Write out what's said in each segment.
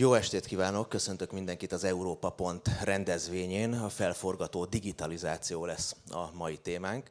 Jó estét kívánok, köszöntök mindenkit az Európa Pont rendezvényén. A felforgató digitalizáció lesz a mai témánk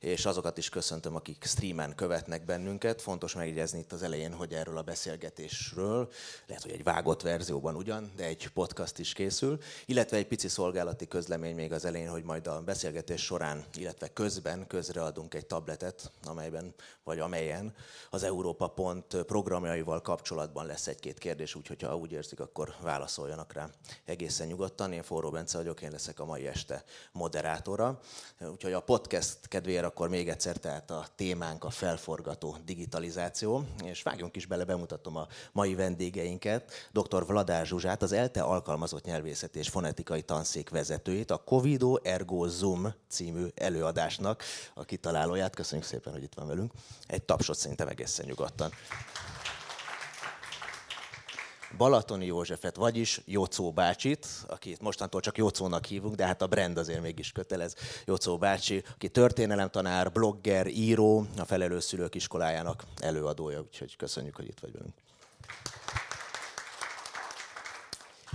és azokat is köszöntöm, akik streamen követnek bennünket. Fontos megjegyezni itt az elején, hogy erről a beszélgetésről, lehet, hogy egy vágott verzióban ugyan, de egy podcast is készül, illetve egy pici szolgálati közlemény még az elején, hogy majd a beszélgetés során, illetve közben közreadunk egy tabletet, amelyben, vagy amelyen az Európa Pont programjaival kapcsolatban lesz egy-két kérdés, úgyhogy ha úgy érzik, akkor válaszoljanak rá egészen nyugodtan. Én Forró Bence vagyok, én leszek a mai este moderátora. Úgyhogy a podcast kedvére akkor még egyszer, tehát a témánk a felforgató digitalizáció, és vágjunk is bele, bemutatom a mai vendégeinket, dr. Vladár Zsuzsát, az ELTE alkalmazott nyelvészet és fonetikai tanszék vezetőjét, a Covido Ergo Zoom című előadásnak a kitalálóját. Köszönjük szépen, hogy itt van velünk. Egy tapsot szerintem egészen nyugodtan. Balatoni Józsefet, vagyis Jocó bácsit, akit mostantól csak Jocónak hívunk, de hát a brand azért mégis kötelez. Jocó bácsi, aki történelemtanár, blogger, író, a felelős szülők iskolájának előadója, úgyhogy köszönjük, hogy itt vagy velünk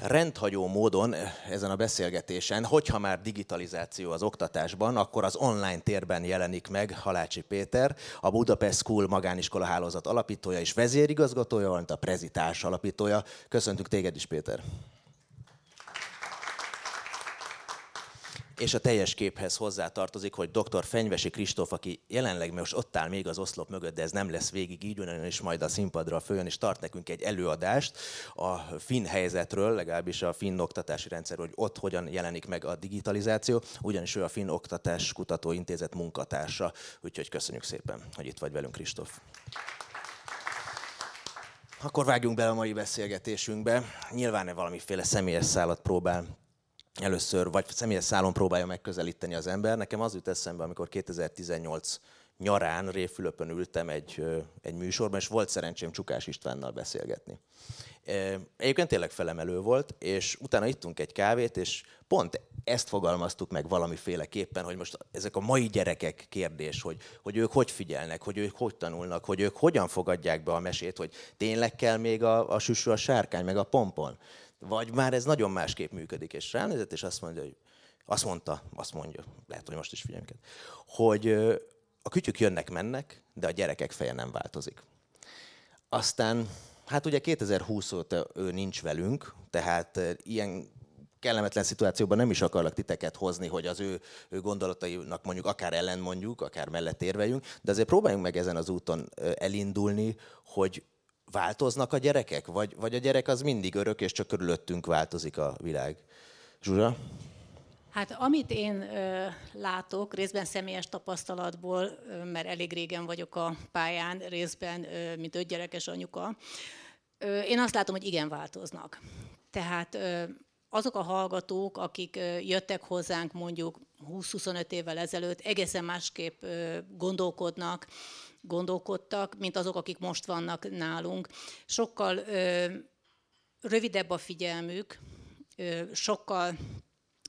rendhagyó módon ezen a beszélgetésen, hogyha már digitalizáció az oktatásban, akkor az online térben jelenik meg Halácsi Péter, a Budapest School magániskola hálózat alapítója és vezérigazgatója, valamint a prezitárs alapítója. Köszöntük téged is, Péter! És a teljes képhez hozzátartozik, hogy dr. Fenyvesi Kristóf, aki jelenleg most ott áll még az oszlop mögött, de ez nem lesz végig így, is majd a színpadra följön, és tart nekünk egy előadást a finn helyzetről, legalábbis a finn oktatási rendszerről, hogy ott hogyan jelenik meg a digitalizáció, ugyanis ő a Finn Oktatás Kutatóintézet munkatársa, úgyhogy köszönjük szépen, hogy itt vagy velünk, Kristóf. Akkor vágjunk bele a mai beszélgetésünkbe. Nyilván valamiféle személyes szállat próbál először, vagy személyes szálon próbálja megközelíteni az ember. Nekem az jut eszembe, amikor 2018 nyarán Réfülöpön ültem egy, egy műsorban, és volt szerencsém Csukás Istvánnal beszélgetni. Egyébként tényleg felemelő volt, és utána ittunk egy kávét, és pont ezt fogalmaztuk meg valamiféleképpen, hogy most ezek a mai gyerekek kérdés, hogy, hogy ők hogy figyelnek, hogy ők hogy tanulnak, hogy ők hogyan fogadják be a mesét, hogy tényleg kell még a, a süsű, a sárkány, meg a pompon. Vagy már ez nagyon másképp működik, és ránézett, és azt mondja, hogy azt mondta, azt mondja, lehet, hogy most is figyelj hogy a kütyük jönnek-mennek, de a gyerekek feje nem változik. Aztán, hát ugye 2020 óta ő nincs velünk, tehát ilyen kellemetlen szituációban nem is akarlak titeket hozni, hogy az ő, ő gondolatainak mondjuk akár ellen mondjuk, akár mellett érveljünk, de azért próbáljunk meg ezen az úton elindulni, hogy változnak a gyerekek? Vagy, vagy a gyerek az mindig örök, és csak körülöttünk változik a világ? Zsuzsa? Hát amit én ö, látok, részben személyes tapasztalatból, ö, mert elég régen vagyok a pályán, részben, ö, mint ötgyerekes anyuka, ö, én azt látom, hogy igen változnak. Tehát ö, azok a hallgatók, akik jöttek hozzánk mondjuk 20-25 évvel ezelőtt, egészen másképp gondolkodnak, gondolkodtak, mint azok, akik most vannak nálunk. Sokkal ö, rövidebb a figyelmük, ö, sokkal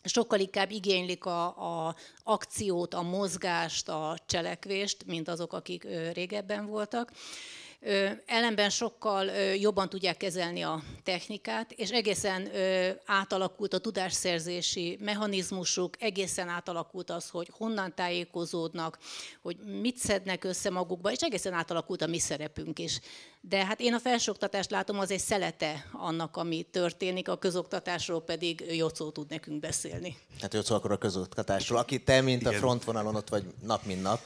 sokkal inkább igénylik a, a akciót, a mozgást, a cselekvést, mint azok, akik ö, régebben voltak ellenben sokkal jobban tudják kezelni a technikát, és egészen átalakult a tudásszerzési mechanizmusuk, egészen átalakult az, hogy honnan tájékozódnak, hogy mit szednek össze magukba, és egészen átalakult a mi szerepünk is. De hát én a felsőoktatást látom, az egy szelete annak, ami történik, a közoktatásról pedig Jocó tud nekünk beszélni. Hát Jocó akkor a közoktatásról, aki te, mint Igen. a frontvonalon ott vagy nap, mint nap.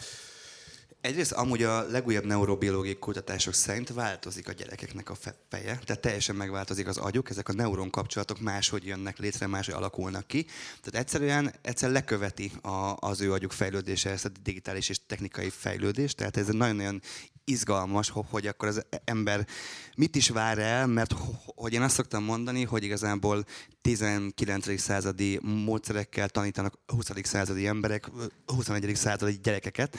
Egyrészt amúgy a legújabb neurobiológiai kutatások szerint változik a gyerekeknek a feje, tehát teljesen megváltozik az agyuk, ezek a neuron kapcsolatok máshogy jönnek létre, máshogy alakulnak ki. Tehát egyszerűen egyszer leköveti a, az ő agyuk fejlődése ezt a digitális és technikai fejlődést, tehát ez nagyon-nagyon izgalmas, hogy akkor az ember mit is vár el, mert hogy én azt szoktam mondani, hogy igazából 19. századi módszerekkel tanítanak 20. századi emberek, 21. századi gyerekeket,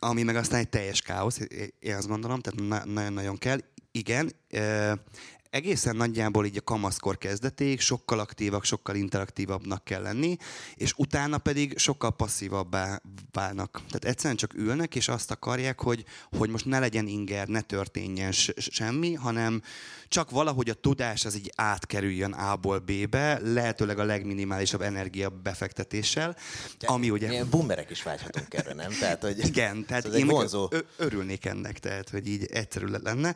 ami meg aztán egy teljes káosz, én azt gondolom, tehát nagyon-nagyon kell. Igen, egészen nagyjából így a kamaszkor kezdeték sokkal aktívak, sokkal interaktívabbnak kell lenni, és utána pedig sokkal passzívabbá válnak. Tehát egyszerűen csak ülnek, és azt akarják, hogy, hogy most ne legyen inger, ne történjen semmi, hanem csak valahogy a tudás az így átkerüljön A-ból B-be, lehetőleg a legminimálisabb energia befektetéssel, De ami ugye... Milyen boomerek is vágyhatunk erre, nem? Tehát, hogy Igen, tehát ez én vonzó. örülnék ennek, tehát, hogy így egyszerű lenne.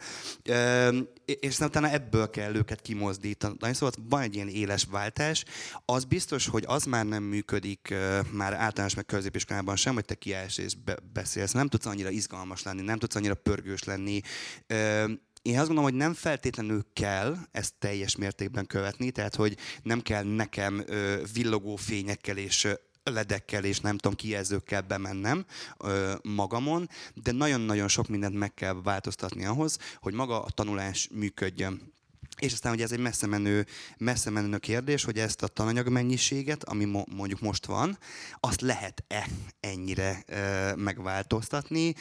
És utána ebből kell őket kimozdítani. Szóval van egy ilyen éles váltás. Az biztos, hogy az már nem működik már általános meg középiskolában sem, hogy te kiállsz és beszélsz. Nem tudsz annyira izgalmas lenni, nem tudsz annyira pörgős lenni én azt gondolom, hogy nem feltétlenül kell ezt teljes mértékben követni, tehát hogy nem kell nekem villogó fényekkel és ledekkel és nem tudom, kijelzőkkel bemennem ö, magamon, de nagyon-nagyon sok mindent meg kell változtatni ahhoz, hogy maga a tanulás működjön. És aztán ugye ez egy messze menő, messze menő kérdés, hogy ezt a tananyag mennyiséget, ami mo- mondjuk most van, azt lehet-e ennyire e, megváltoztatni,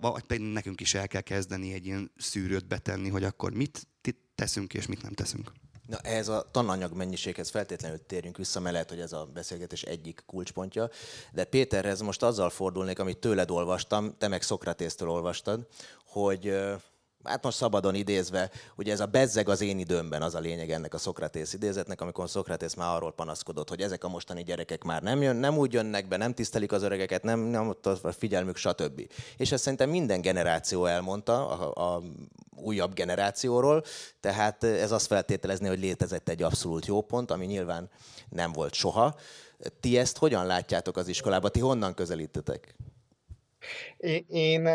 vagy pedig nekünk is el kell kezdeni egy ilyen szűrőt betenni, hogy akkor mit teszünk és mit nem teszünk. Na, ez a tananyag mennyiséghez feltétlenül térjünk vissza, mert lehet, hogy ez a beszélgetés egyik kulcspontja. De Péterhez most azzal fordulnék, amit tőled olvastam, te meg Szokratésztől olvastad, hogy hát most szabadon idézve, ugye ez a bezzeg az én időmben az a lényeg ennek a Szokratész idézetnek, amikor Szokratész már arról panaszkodott, hogy ezek a mostani gyerekek már nem, jön, nem úgy jönnek be, nem tisztelik az öregeket, nem, nem ott a figyelmük, stb. És ezt szerintem minden generáció elmondta a, a újabb generációról, tehát ez azt feltételezni, hogy létezett egy abszolút jó pont, ami nyilván nem volt soha. Ti ezt hogyan látjátok az iskolában? Ti honnan közelítetek? Én, én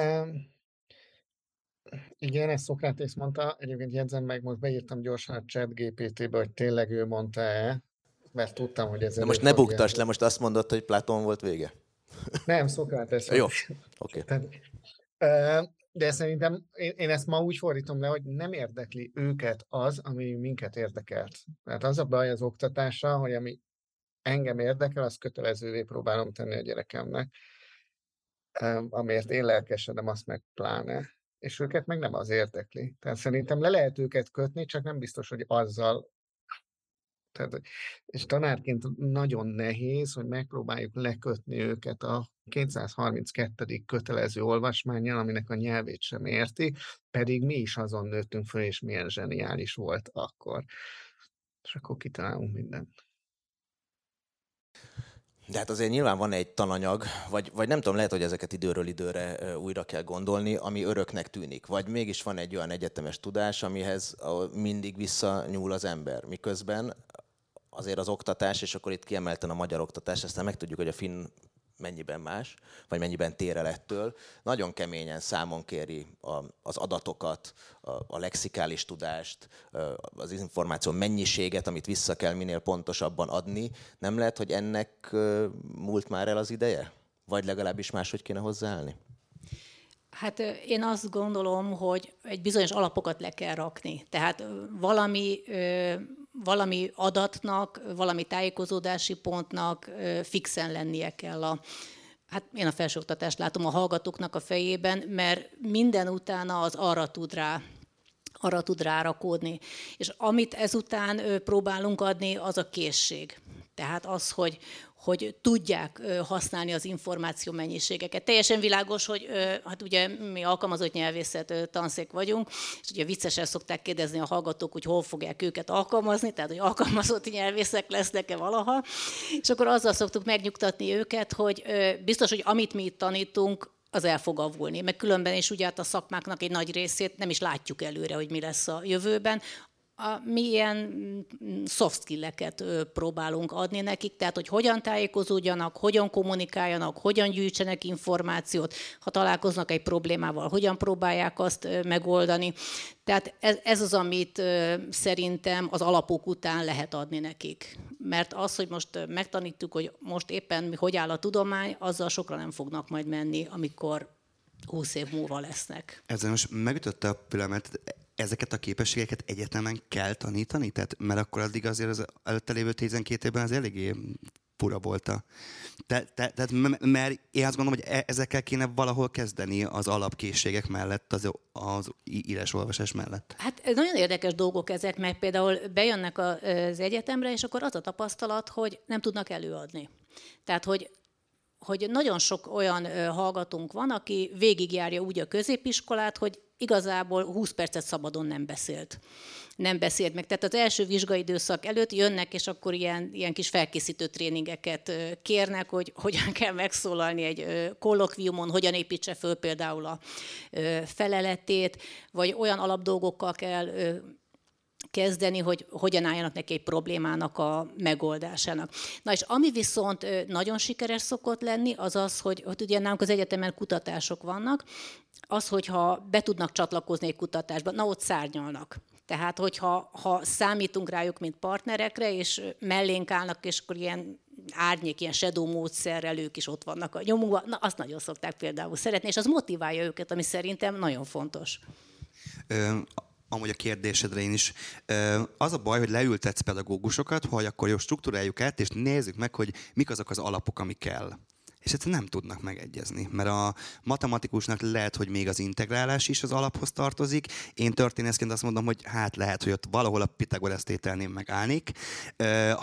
igen, ezt Szokrátész mondta, egyébként jegyzem meg, most beírtam gyorsan a chat GPT-be, hogy tényleg ő mondta-e, mert tudtam, hogy ez... De most ne buktass le, most azt mondod, hogy Platón volt vége. Nem, Szokrátész. Jó, oké. Okay. De szerintem én, én ezt ma úgy fordítom le, hogy nem érdekli őket az, ami minket érdekelt. Mert az a baj az oktatása, hogy ami engem érdekel, azt kötelezővé próbálom tenni a gyerekemnek. Amiért én lelkesedem, azt meg pláne és őket meg nem az érdekli. Tehát szerintem le lehet őket kötni, csak nem biztos, hogy azzal tehát, és tanárként nagyon nehéz, hogy megpróbáljuk lekötni őket a 232. kötelező olvasmányjal, aminek a nyelvét sem érti, pedig mi is azon nőttünk föl, és milyen zseniális volt akkor. És akkor kitalálunk mindent. De hát azért nyilván van egy tananyag, vagy, vagy nem tudom, lehet, hogy ezeket időről időre újra kell gondolni, ami öröknek tűnik. Vagy mégis van egy olyan egyetemes tudás, amihez mindig visszanyúl az ember. Miközben azért az oktatás, és akkor itt kiemelten a magyar oktatás, aztán megtudjuk, hogy a finn mennyiben más, vagy mennyiben tér el ettől. Nagyon keményen számon kéri a, az adatokat, a, a lexikális tudást, az információ mennyiséget, amit vissza kell minél pontosabban adni. Nem lehet, hogy ennek múlt már el az ideje? Vagy legalábbis máshogy kéne hozzáállni? Hát én azt gondolom, hogy egy bizonyos alapokat le kell rakni. Tehát valami valami adatnak, valami tájékozódási pontnak fixen lennie kell a, hát én a felsőoktatást látom a hallgatóknak a fejében, mert minden utána az arra tud rá arra tud rárakódni. És amit ezután próbálunk adni, az a készség. Tehát az, hogy, hogy tudják használni az információ mennyiségeket. Teljesen világos, hogy hát ugye mi alkalmazott nyelvészet tanszék vagyunk, és ugye viccesen szokták kérdezni a hallgatók, hogy hol fogják őket alkalmazni, tehát hogy alkalmazott nyelvészek lesznek-e valaha, és akkor azzal szoktuk megnyugtatni őket, hogy biztos, hogy amit mi itt tanítunk, az el fog avulni. Meg különben is ugye hát a szakmáknak egy nagy részét nem is látjuk előre, hogy mi lesz a jövőben a, mi ilyen mm, soft skill-eket próbálunk adni nekik, tehát hogy hogyan tájékozódjanak, hogyan kommunikáljanak, hogyan gyűjtsenek információt, ha találkoznak egy problémával, hogyan próbálják azt megoldani. Tehát ez, ez az, amit szerintem az alapok után lehet adni nekik. Mert az, hogy most megtanítjuk, hogy most éppen hogy áll a tudomány, azzal sokra nem fognak majd menni, amikor 20 év múlva lesznek. Ezzel most megütötte a pillanat, ezeket a képességeket egyetemen kell tanítani? Tehát, mert akkor addig azért az előtte lévő 12 évben az eléggé fura volt a... Te, te, tehát, mert én azt gondolom, hogy e, ezekkel kéne valahol kezdeni az alapkészségek mellett, az, az írás-olvasás mellett. Hát nagyon érdekes dolgok ezek, mert például bejönnek az egyetemre, és akkor az a tapasztalat, hogy nem tudnak előadni. Tehát, hogy hogy nagyon sok olyan hallgatónk van, aki végigjárja úgy a középiskolát, hogy igazából 20 percet szabadon nem beszélt. Nem beszélt meg. Tehát az első vizsgai időszak előtt jönnek, és akkor ilyen, ilyen kis felkészítő tréningeket kérnek, hogy hogyan kell megszólalni egy kollokviumon, hogyan építse föl például a feleletét, vagy olyan alapdolgokkal kell kezdeni, hogy hogyan álljanak neki egy problémának a megoldásának. Na és ami viszont nagyon sikeres szokott lenni, az az, hogy, hogy ugye nálunk az egyetemen kutatások vannak, az, hogyha be tudnak csatlakozni egy kutatásba, na ott szárnyalnak. Tehát, hogyha ha számítunk rájuk, mint partnerekre, és mellénk állnak, és akkor ilyen árnyék, ilyen shadow módszerrel ők is ott vannak a nyomunkban, na azt nagyon szokták például szeretni, és az motiválja őket, ami szerintem nagyon fontos. Amúgy a kérdésedre én is. Az a baj, hogy leültetsz pedagógusokat, hogy akkor jó, struktúráljuk át, és nézzük meg, hogy mik azok az alapok, ami kell és egyszerűen nem tudnak megegyezni. Mert a matematikusnak lehet, hogy még az integrálás is az alaphoz tartozik. Én történészként azt mondom, hogy hát lehet, hogy ott valahol a Pitagoras tételnél megállnék.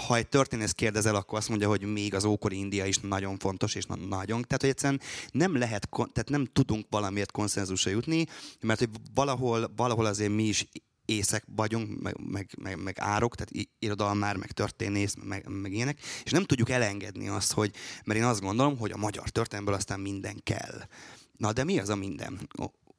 Ha egy történész kérdezel, akkor azt mondja, hogy még az ókori India is nagyon fontos, és nagyon. Tehát, hogy egyszerűen nem lehet, tehát nem tudunk valamiért konszenzusra jutni, mert hogy valahol, valahol azért mi is észek vagyunk, meg, meg, meg, meg árok, tehát irodalmár, meg történész, meg, meg ilyenek, és nem tudjuk elengedni azt, hogy, mert én azt gondolom, hogy a magyar történelmből aztán minden kell. Na de mi az a minden?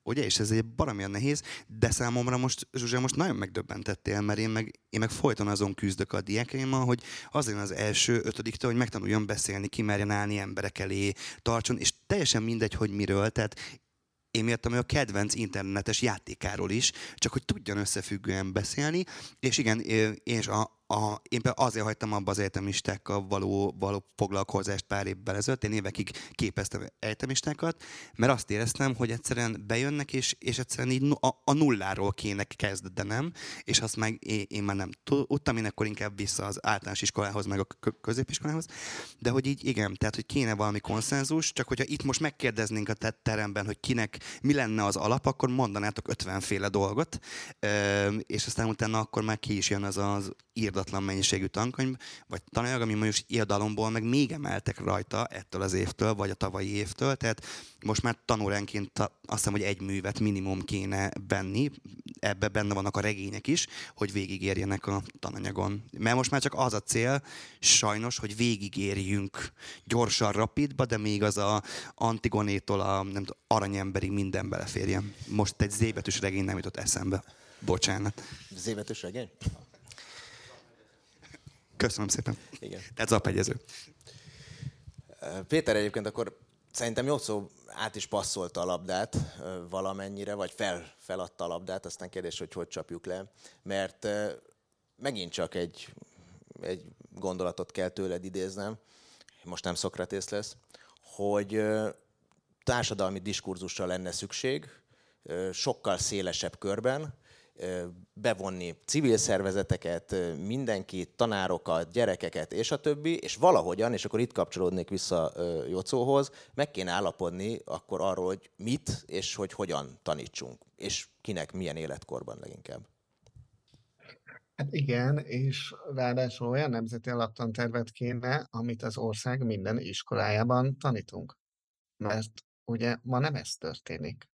ugye? És ez egy baramilyen nehéz, de számomra most, Zsuzsa, most nagyon megdöbbentettél, mert én meg, én meg folyton azon küzdök a diákaimmal, hogy az az első ötödiktől, hogy megtanuljon beszélni, kimerjen állni emberek elé, tartson, és teljesen mindegy, hogy miről, tehát én mértem a kedvenc internetes játékáról is, csak hogy tudjon összefüggően beszélni, és igen, és a, a, én azért hagytam abba az egyetemistákkal való, való foglalkozást pár évvel ezelőtt, én évekig képeztem egyetemistákat, mert azt éreztem, hogy egyszerűen bejönnek, és, és egyszerűen így a, a nulláról kéne kezdenem, és azt meg én, én már nem tudtam, én akkor inkább vissza az általános iskolához, meg a középiskolához, de hogy így igen, tehát hogy kéne valami konszenzus, csak hogyha itt most megkérdeznénk a teremben, hogy kinek mi lenne az alap, akkor mondanátok 50 féle dolgot, és aztán utána akkor már ki is jön az az írdat írdatlan mennyiségű tankönyv, vagy tananyag, ami mondjuk irodalomból meg még emeltek rajta ettől az évtől, vagy a tavalyi évtől, tehát most már tanóránként azt hiszem, hogy egy művet minimum kéne benni, ebbe benne vannak a regények is, hogy végigérjenek a tananyagon. Mert most már csak az a cél, sajnos, hogy végigérjünk gyorsan, rapidba, de még az a Antigonétól a nem tudom, aranyemberig minden beleférjen. Most egy zébetűs regény nem jutott eszembe. Bocsánat. Zébetűs regény? Köszönöm szépen. Igen. Tehát zapegyező. Péter egyébként akkor szerintem jó szó át is passzolta a labdát valamennyire, vagy fel, feladta a labdát, aztán kérdés, hogy hogy csapjuk le, mert megint csak egy, egy gondolatot kell tőled idéznem, most nem Szokratész lesz, hogy társadalmi diskurzusra lenne szükség, sokkal szélesebb körben, bevonni civil szervezeteket, mindenkit, tanárokat, gyerekeket és a többi, és valahogyan, és akkor itt kapcsolódnék vissza Jocóhoz, meg kéne állapodni akkor arról, hogy mit és hogy hogyan tanítsunk, és kinek milyen életkorban leginkább. Hát igen, és ráadásul olyan nemzeti alaptantervet kéne, amit az ország minden iskolájában tanítunk. Mert ugye ma nem ez történik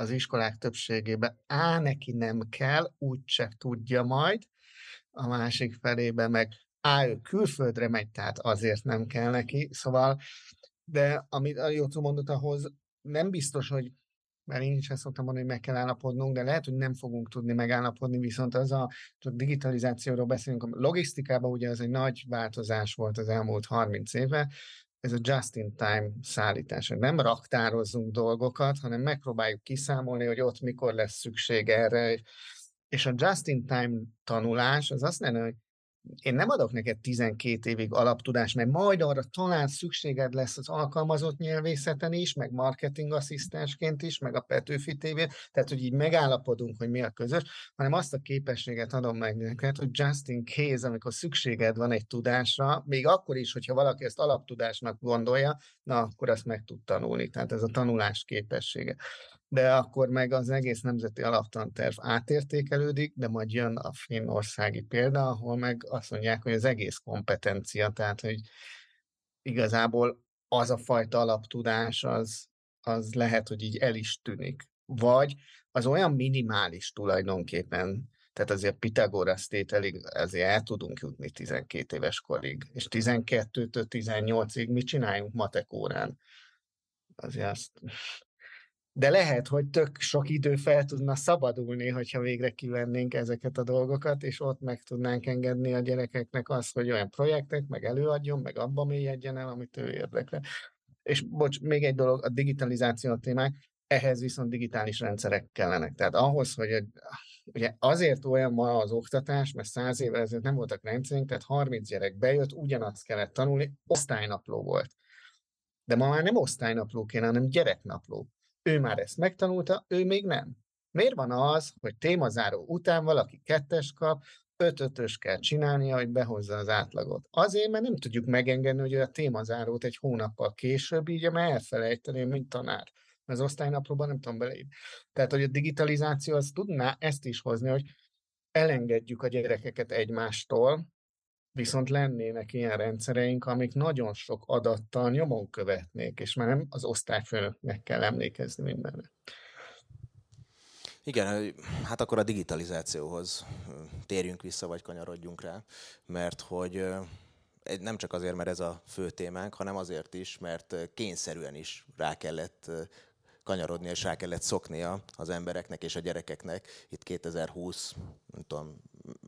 az iskolák többségében á, neki nem kell, úgyse tudja majd, a másik felébe meg á, ő külföldre megy, tehát azért nem kell neki, szóval, de amit a Jócó mondott ahhoz, nem biztos, hogy mert én is ezt szoktam mondani, hogy meg kell állapodnunk, de lehet, hogy nem fogunk tudni megállapodni, viszont az a, a digitalizációról beszélünk, a logisztikában ugye az egy nagy változás volt az elmúlt 30 éve, ez a just-in-time szállítás. Nem raktározzunk dolgokat, hanem megpróbáljuk kiszámolni, hogy ott mikor lesz szükség erre. És a just-in-time tanulás az azt jelenti, hogy én nem adok neked 12 évig alaptudást, mert majd arra talán szükséged lesz az alkalmazott nyelvészeten is, meg marketing asszisztensként is, meg a Petőfi TV, tehát hogy így megállapodunk, hogy mi a közös, hanem azt a képességet adom meg neked, hogy just in case, amikor szükséged van egy tudásra, még akkor is, hogyha valaki ezt alaptudásnak gondolja, na akkor azt meg tud tanulni. Tehát ez a tanulás képessége de akkor meg az egész nemzeti alaptanterv átértékelődik, de majd jön a finnországi példa, ahol meg azt mondják, hogy az egész kompetencia, tehát hogy igazából az a fajta alaptudás, az, az lehet, hogy így el is tűnik. Vagy az olyan minimális tulajdonképpen, tehát azért Pitagoras tételig azért el tudunk jutni 12 éves korig, és 12-től 18-ig mit csináljunk matek? Azért azt de lehet, hogy tök sok idő fel tudna szabadulni, hogyha végre kivennénk ezeket a dolgokat, és ott meg tudnánk engedni a gyerekeknek azt, hogy olyan projektek, meg előadjon, meg abba mélyedjen el, amit ő érdekel. És bocs, még egy dolog, a digitalizáció a témák, ehhez viszont digitális rendszerek kellenek. Tehát ahhoz, hogy ugye azért olyan ma az oktatás, mert száz évvel ezelőtt nem voltak rendszerünk, tehát 30 gyerek bejött, ugyanazt kellett tanulni, osztálynapló volt. De ma már nem osztálynapló kéne, hanem gyereknapló. Ő már ezt megtanulta, ő még nem. Miért van az, hogy témazáró után valaki kettes kap, öt-ötös kell csinálnia, hogy behozza az átlagot? Azért, mert nem tudjuk megengedni, hogy a témazárót egy hónappal később így mert elfelejteni, mint tanár. Az osztálynaplóban nem tudom beleírni. Tehát, hogy a digitalizáció az tudná ezt is hozni, hogy elengedjük a gyerekeket egymástól, Viszont lennének ilyen rendszereink, amik nagyon sok adattal nyomon követnék, és már nem az osztályfőnöknek kell emlékezni mindenre. Igen, hát akkor a digitalizációhoz térjünk vissza, vagy kanyarodjunk rá, mert hogy nem csak azért, mert ez a fő témánk, hanem azért is, mert kényszerűen is rá kellett kanyarodni, és rá kellett szoknia az embereknek és a gyerekeknek. Itt 2020, nem tudom,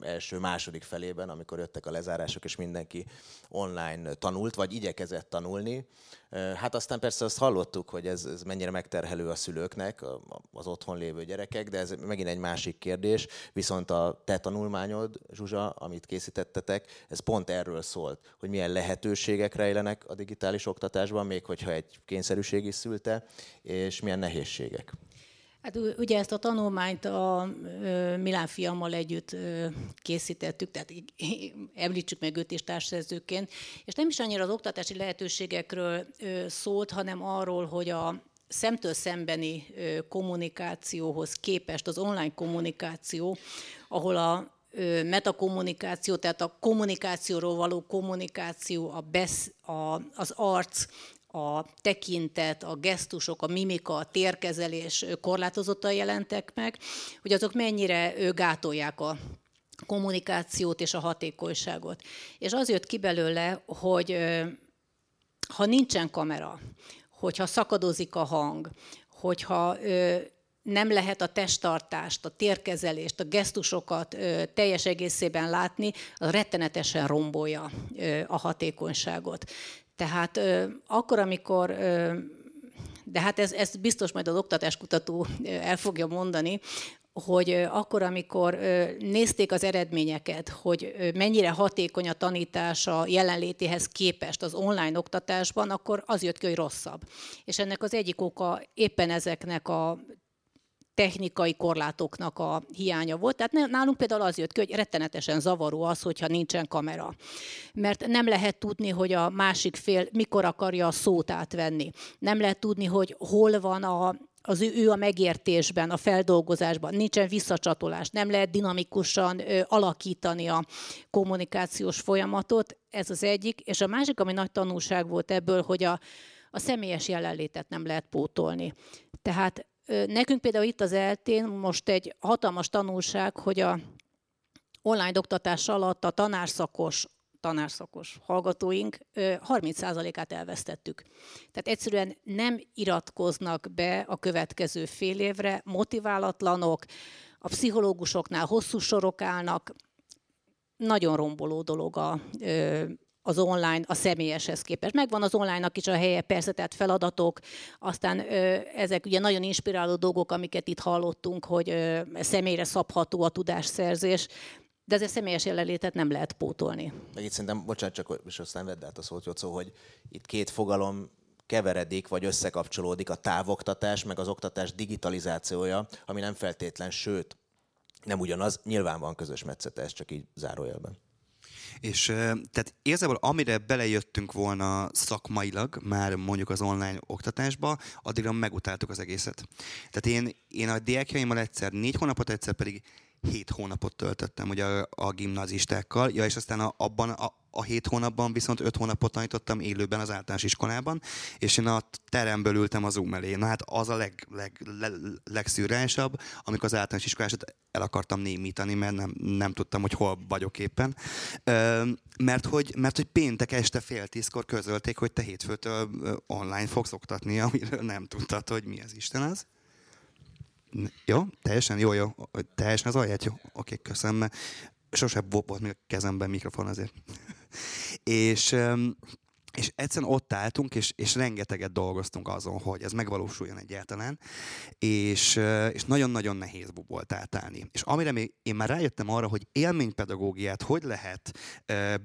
első, második felében, amikor jöttek a lezárások, és mindenki online tanult, vagy igyekezett tanulni. Hát aztán persze azt hallottuk, hogy ez, ez mennyire megterhelő a szülőknek, az otthon lévő gyerekek, de ez megint egy másik kérdés. Viszont a te tanulmányod, Zsuzsa, amit készítettetek, ez pont erről szólt, hogy milyen lehetőségek rejlenek a digitális oktatásban, még hogyha egy kényszerűség is szülte, és milyen nehézségek. Hát ugye ezt a tanulmányt a Milán fiammal együtt készítettük, tehát említsük meg őt is társszerzőként, és nem is annyira az oktatási lehetőségekről szólt, hanem arról, hogy a szemtől szembeni kommunikációhoz képest az online kommunikáció, ahol a metakommunikáció, tehát a kommunikációról való kommunikáció, a besz, a, az arc, a tekintet, a gesztusok, a mimika, a térkezelés korlátozottan jelentek meg, hogy azok mennyire gátolják a kommunikációt és a hatékonyságot. És az jött ki belőle, hogy ha nincsen kamera, hogyha szakadozik a hang, hogyha nem lehet a testtartást, a térkezelést, a gesztusokat teljes egészében látni, az rettenetesen rombolja a hatékonyságot. Tehát akkor, amikor de hát ez, ez biztos majd az oktatáskutató el fogja mondani, hogy akkor, amikor nézték az eredményeket, hogy mennyire hatékony a tanítás a jelenlétéhez képest az online oktatásban, akkor az jött ki, hogy rosszabb. És ennek az egyik oka éppen ezeknek a technikai korlátoknak a hiánya volt. Tehát nálunk például az jött ki, hogy rettenetesen zavaró az, hogyha nincsen kamera. Mert nem lehet tudni, hogy a másik fél mikor akarja a szót átvenni. Nem lehet tudni, hogy hol van a, az ő, ő a megértésben, a feldolgozásban, nincsen visszacsatolás, nem lehet dinamikusan ö, alakítani a kommunikációs folyamatot, ez az egyik. És a másik, ami nagy tanulság volt ebből, hogy a, a személyes jelenlétet nem lehet pótolni. Tehát Nekünk például itt az eltén most egy hatalmas tanulság, hogy a online oktatás alatt a tanárszakos tanárszakos hallgatóink 30%-át elvesztettük. Tehát egyszerűen nem iratkoznak be a következő fél évre, motiválatlanok, a pszichológusoknál hosszú sorok állnak, nagyon romboló dolog a, az online a személyeshez képest. Megvan az online-nak is a helye, persze, tehát feladatok, aztán ö, ezek ugye nagyon inspiráló dolgok, amiket itt hallottunk, hogy ö, személyre szabható a tudásszerzés, de ez a személyes jelenlétet nem lehet pótolni. Meg itt szerintem, bocsánat, csak és aztán vedd át a szót, Jocó, hogy itt két fogalom keveredik, vagy összekapcsolódik a távoktatás, meg az oktatás digitalizációja, ami nem feltétlen, sőt, nem ugyanaz, nyilván van közös metszete, ez csak így zárójelben. És tehát igazából amire belejöttünk volna szakmailag, már mondjuk az online oktatásba, addigra megutáltuk az egészet. Tehát én, én a diákjaimmal egyszer négy hónapot, egyszer pedig hét hónapot töltöttem ugye a, a gimnazistákkal, ja, és aztán a, abban a, a hét hónapban viszont öt hónapot tanítottam élőben az általános iskolában, és én a teremből ültem az Zoom elé. Na hát az a leg, leg, leg, legszűrásabb, amikor az általános iskolásot el akartam némítani, mert nem, nem tudtam, hogy hol vagyok éppen. Ö, mert, hogy, mert hogy péntek este fél tízkor közölték, hogy te hétfőtől online fogsz oktatni, amiről nem tudtad, hogy mi az Isten az. Jó? Teljesen? Jó, jó. Teljesen az alját? Jó. Oké, köszönöm. Sose volt még a kezemben mikrofon azért. És és egyszerűen ott álltunk, és, és rengeteget dolgoztunk azon, hogy ez megvalósuljon egyáltalán, és, és nagyon-nagyon nehéz volt átállni. És amire még én már rájöttem arra, hogy élménypedagógiát hogy lehet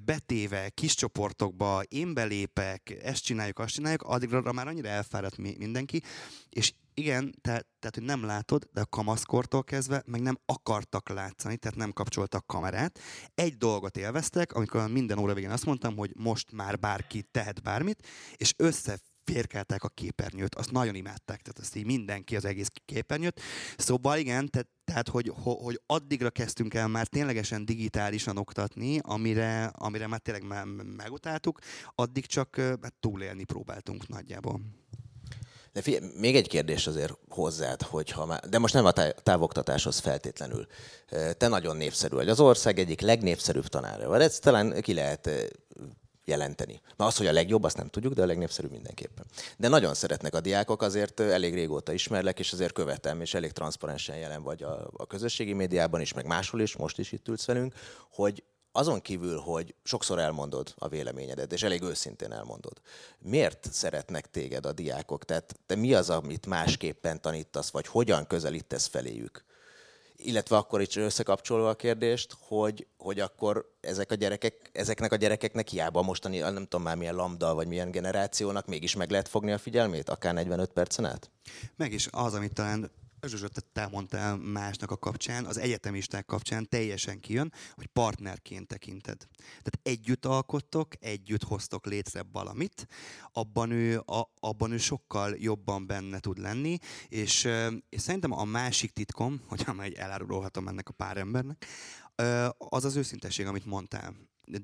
betéve kis csoportokba, én belépek, ezt csináljuk, azt csináljuk, addigra már annyira elfáradt mindenki, és igen, te, tehát, hogy nem látod, de a kamaszkortól kezdve meg nem akartak látszani, tehát nem kapcsoltak kamerát. Egy dolgot élveztek, amikor minden óra végén azt mondtam, hogy most már bárki tehet bármit, és összeférkeltek a képernyőt, azt nagyon imádták, tehát azt így mindenki az egész képernyőt. Szóval igen, te, tehát hogy, hogy addigra kezdtünk el már ténylegesen digitálisan oktatni, amire, amire már tényleg megutáltuk, addig csak hát túlélni próbáltunk nagyjából. De figyelj, még egy kérdés azért hozzád, hogyha már, de most nem a távoktatáshoz feltétlenül. Te nagyon népszerű vagy. Az ország egyik legnépszerűbb tanára vagy. Ezt talán ki lehet jelenteni. Na az, hogy a legjobb, azt nem tudjuk, de a legnépszerűbb mindenképpen. De nagyon szeretnek a diákok, azért elég régóta ismerlek, és azért követem, és elég transzparensen jelen vagy a, a közösségi médiában is, meg máshol is, most is itt ülsz velünk, hogy azon kívül, hogy sokszor elmondod a véleményedet, és elég őszintén elmondod, miért szeretnek téged a diákok? Tehát te mi az, amit másképpen tanítasz, vagy hogyan közelítesz feléjük? Illetve akkor is összekapcsolva a kérdést, hogy, hogy akkor ezek a gyerekek, ezeknek a gyerekeknek hiába mostani, nem tudom már milyen lambda, vagy milyen generációnak mégis meg lehet fogni a figyelmét, akár 45 percen át? Meg is az, amit talán Zsuzsot, te mondtál másnak a kapcsán, az egyetemisták kapcsán teljesen kijön, hogy partnerként tekinted. Tehát együtt alkottok, együtt hoztok létre valamit, abban ő, a, abban ő sokkal jobban benne tud lenni, és, és szerintem a másik titkom, hogyha már elárulhatom ennek a pár embernek, az az őszintesség, amit mondtál.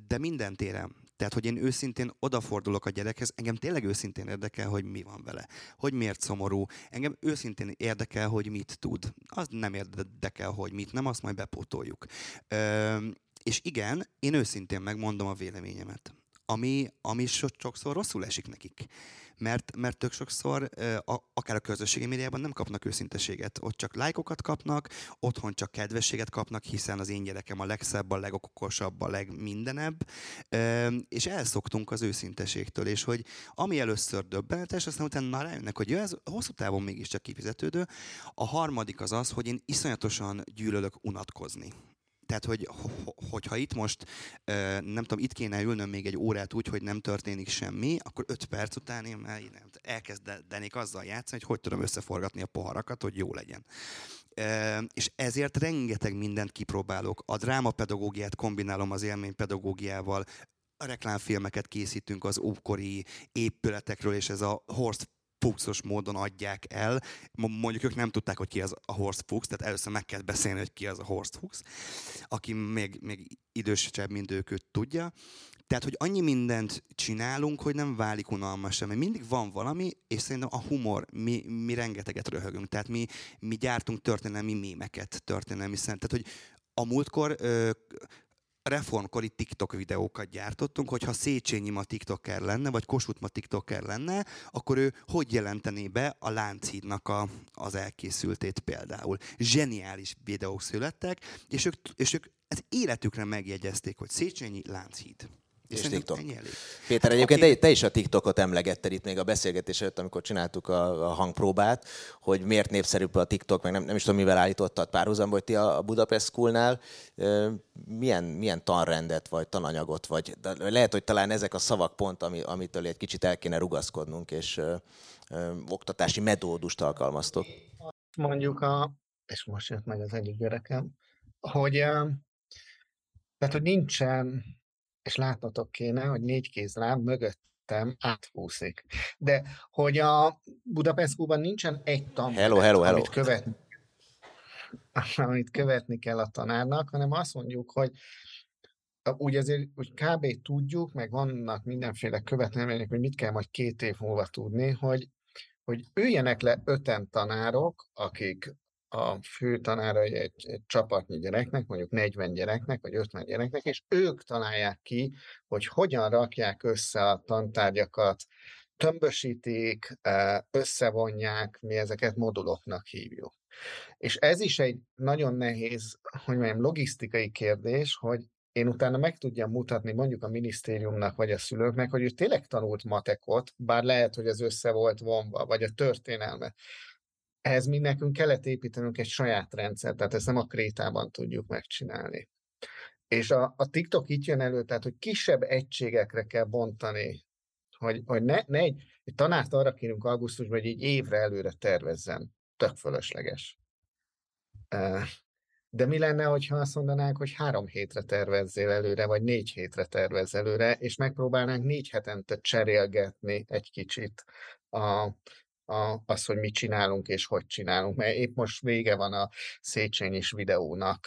De minden téren. Tehát, hogy én őszintén odafordulok a gyerekhez, engem tényleg őszintén érdekel, hogy mi van vele. Hogy miért szomorú. Engem őszintén érdekel, hogy mit tud. Az nem érdekel, hogy mit nem, azt majd bepótoljuk. Ö, és igen, én őszintén megmondom a véleményemet. Ami, ami sokszor rosszul esik nekik mert, mert tök sokszor akár a közösségi médiában nem kapnak őszinteséget. Ott csak lájkokat kapnak, otthon csak kedvességet kapnak, hiszen az én gyerekem a legszebb, a legokosabb, a legmindenebb, és elszoktunk az őszinteségtől, és hogy ami először döbbenetes, aztán utána rájönnek, hogy ez hosszú távon mégiscsak kifizetődő. A harmadik az az, hogy én iszonyatosan gyűlölök unatkozni tehát, hogy, hogyha itt most, nem tudom, itt kéne ülnöm még egy órát úgy, hogy nem történik semmi, akkor öt perc után én már nem, elkezdenék azzal játszani, hogy hogy tudom összeforgatni a poharakat, hogy jó legyen. És ezért rengeteg mindent kipróbálok. A drámapedagógiát kombinálom az élménypedagógiával, a reklámfilmeket készítünk az ókori épületekről, és ez a Horst fuchsos módon adják el. Mondjuk ők nem tudták, hogy ki az a Horst Fuchs, tehát először meg kell beszélni, hogy ki az a Horst Fuchs. Aki még, még idősebb, mint ők, őt tudja. Tehát, hogy annyi mindent csinálunk, hogy nem válik unalmas sem. Mindig van valami, és szerintem a humor, mi, mi rengeteget röhögünk. Tehát mi, mi gyártunk történelmi mémeket, történelmi szent. Tehát, hogy a múltkor ö, reformkori TikTok videókat gyártottunk, hogyha Széchenyi ma TikToker lenne, vagy Kossuth ma TikToker lenne, akkor ő hogy jelentené be a Lánchídnak a, az elkészültét például. Zseniális videók születtek, és ők, és ők az életükre megjegyezték, hogy Széchenyi Lánchíd. És TikTok. Péter, egyébként te, te is a TikTokot emlegetted itt még a beszélgetés előtt, amikor csináltuk a, a hangpróbát, hogy miért népszerűbb a TikTok, meg nem, nem is tudom, mivel állítottad párhuzamba, hogy ti a Budapest Schoolnál milyen, milyen tanrendet vagy tananyagot, vagy de lehet, hogy talán ezek a szavak pont, ami, amitől egy kicsit el kéne rugaszkodnunk, és ö, ö, oktatási metódust alkalmaztok. Mondjuk a, és most jött meg az egyik gyerekem, hogy, tehát, hogy nincsen és látnotok kéne, hogy négy kézláb mögöttem áthúszik. De hogy a Budapestban nincsen egy tanmenet, hello, hello, hello. Amit, követ, amit követni kell a tanárnak, hanem azt mondjuk, hogy úgy azért úgy kb. tudjuk, meg vannak mindenféle követelmények, hogy mit kell majd két év múlva tudni, hogy, hogy üljenek le öten tanárok, akik a fő tanára egy, egy, csapatnyi gyereknek, mondjuk 40 gyereknek, vagy 50 gyereknek, és ők találják ki, hogy hogyan rakják össze a tantárgyakat, tömbösítik, összevonják, mi ezeket moduloknak hívjuk. És ez is egy nagyon nehéz, hogy mondjam, logisztikai kérdés, hogy én utána meg tudjam mutatni mondjuk a minisztériumnak vagy a szülőknek, hogy ő tényleg tanult matekot, bár lehet, hogy ez össze volt vonva, vagy a történelmet ehhez mi nekünk kellett építenünk egy saját rendszert, tehát ezt nem a krétában tudjuk megcsinálni. És a, a TikTok itt jön elő, tehát hogy kisebb egységekre kell bontani, hogy, hogy ne, ne egy, egy tanárt arra kérünk augusztusban, hogy egy évre előre tervezzen. Tök fölösleges. De mi lenne, hogyha azt mondanánk, hogy három hétre tervezzél előre, vagy négy hétre tervezz előre, és megpróbálnánk négy hetente cserélgetni egy kicsit a, a, az, hogy mit csinálunk és hogy csinálunk, mert épp most vége van a Széchenyis videónak,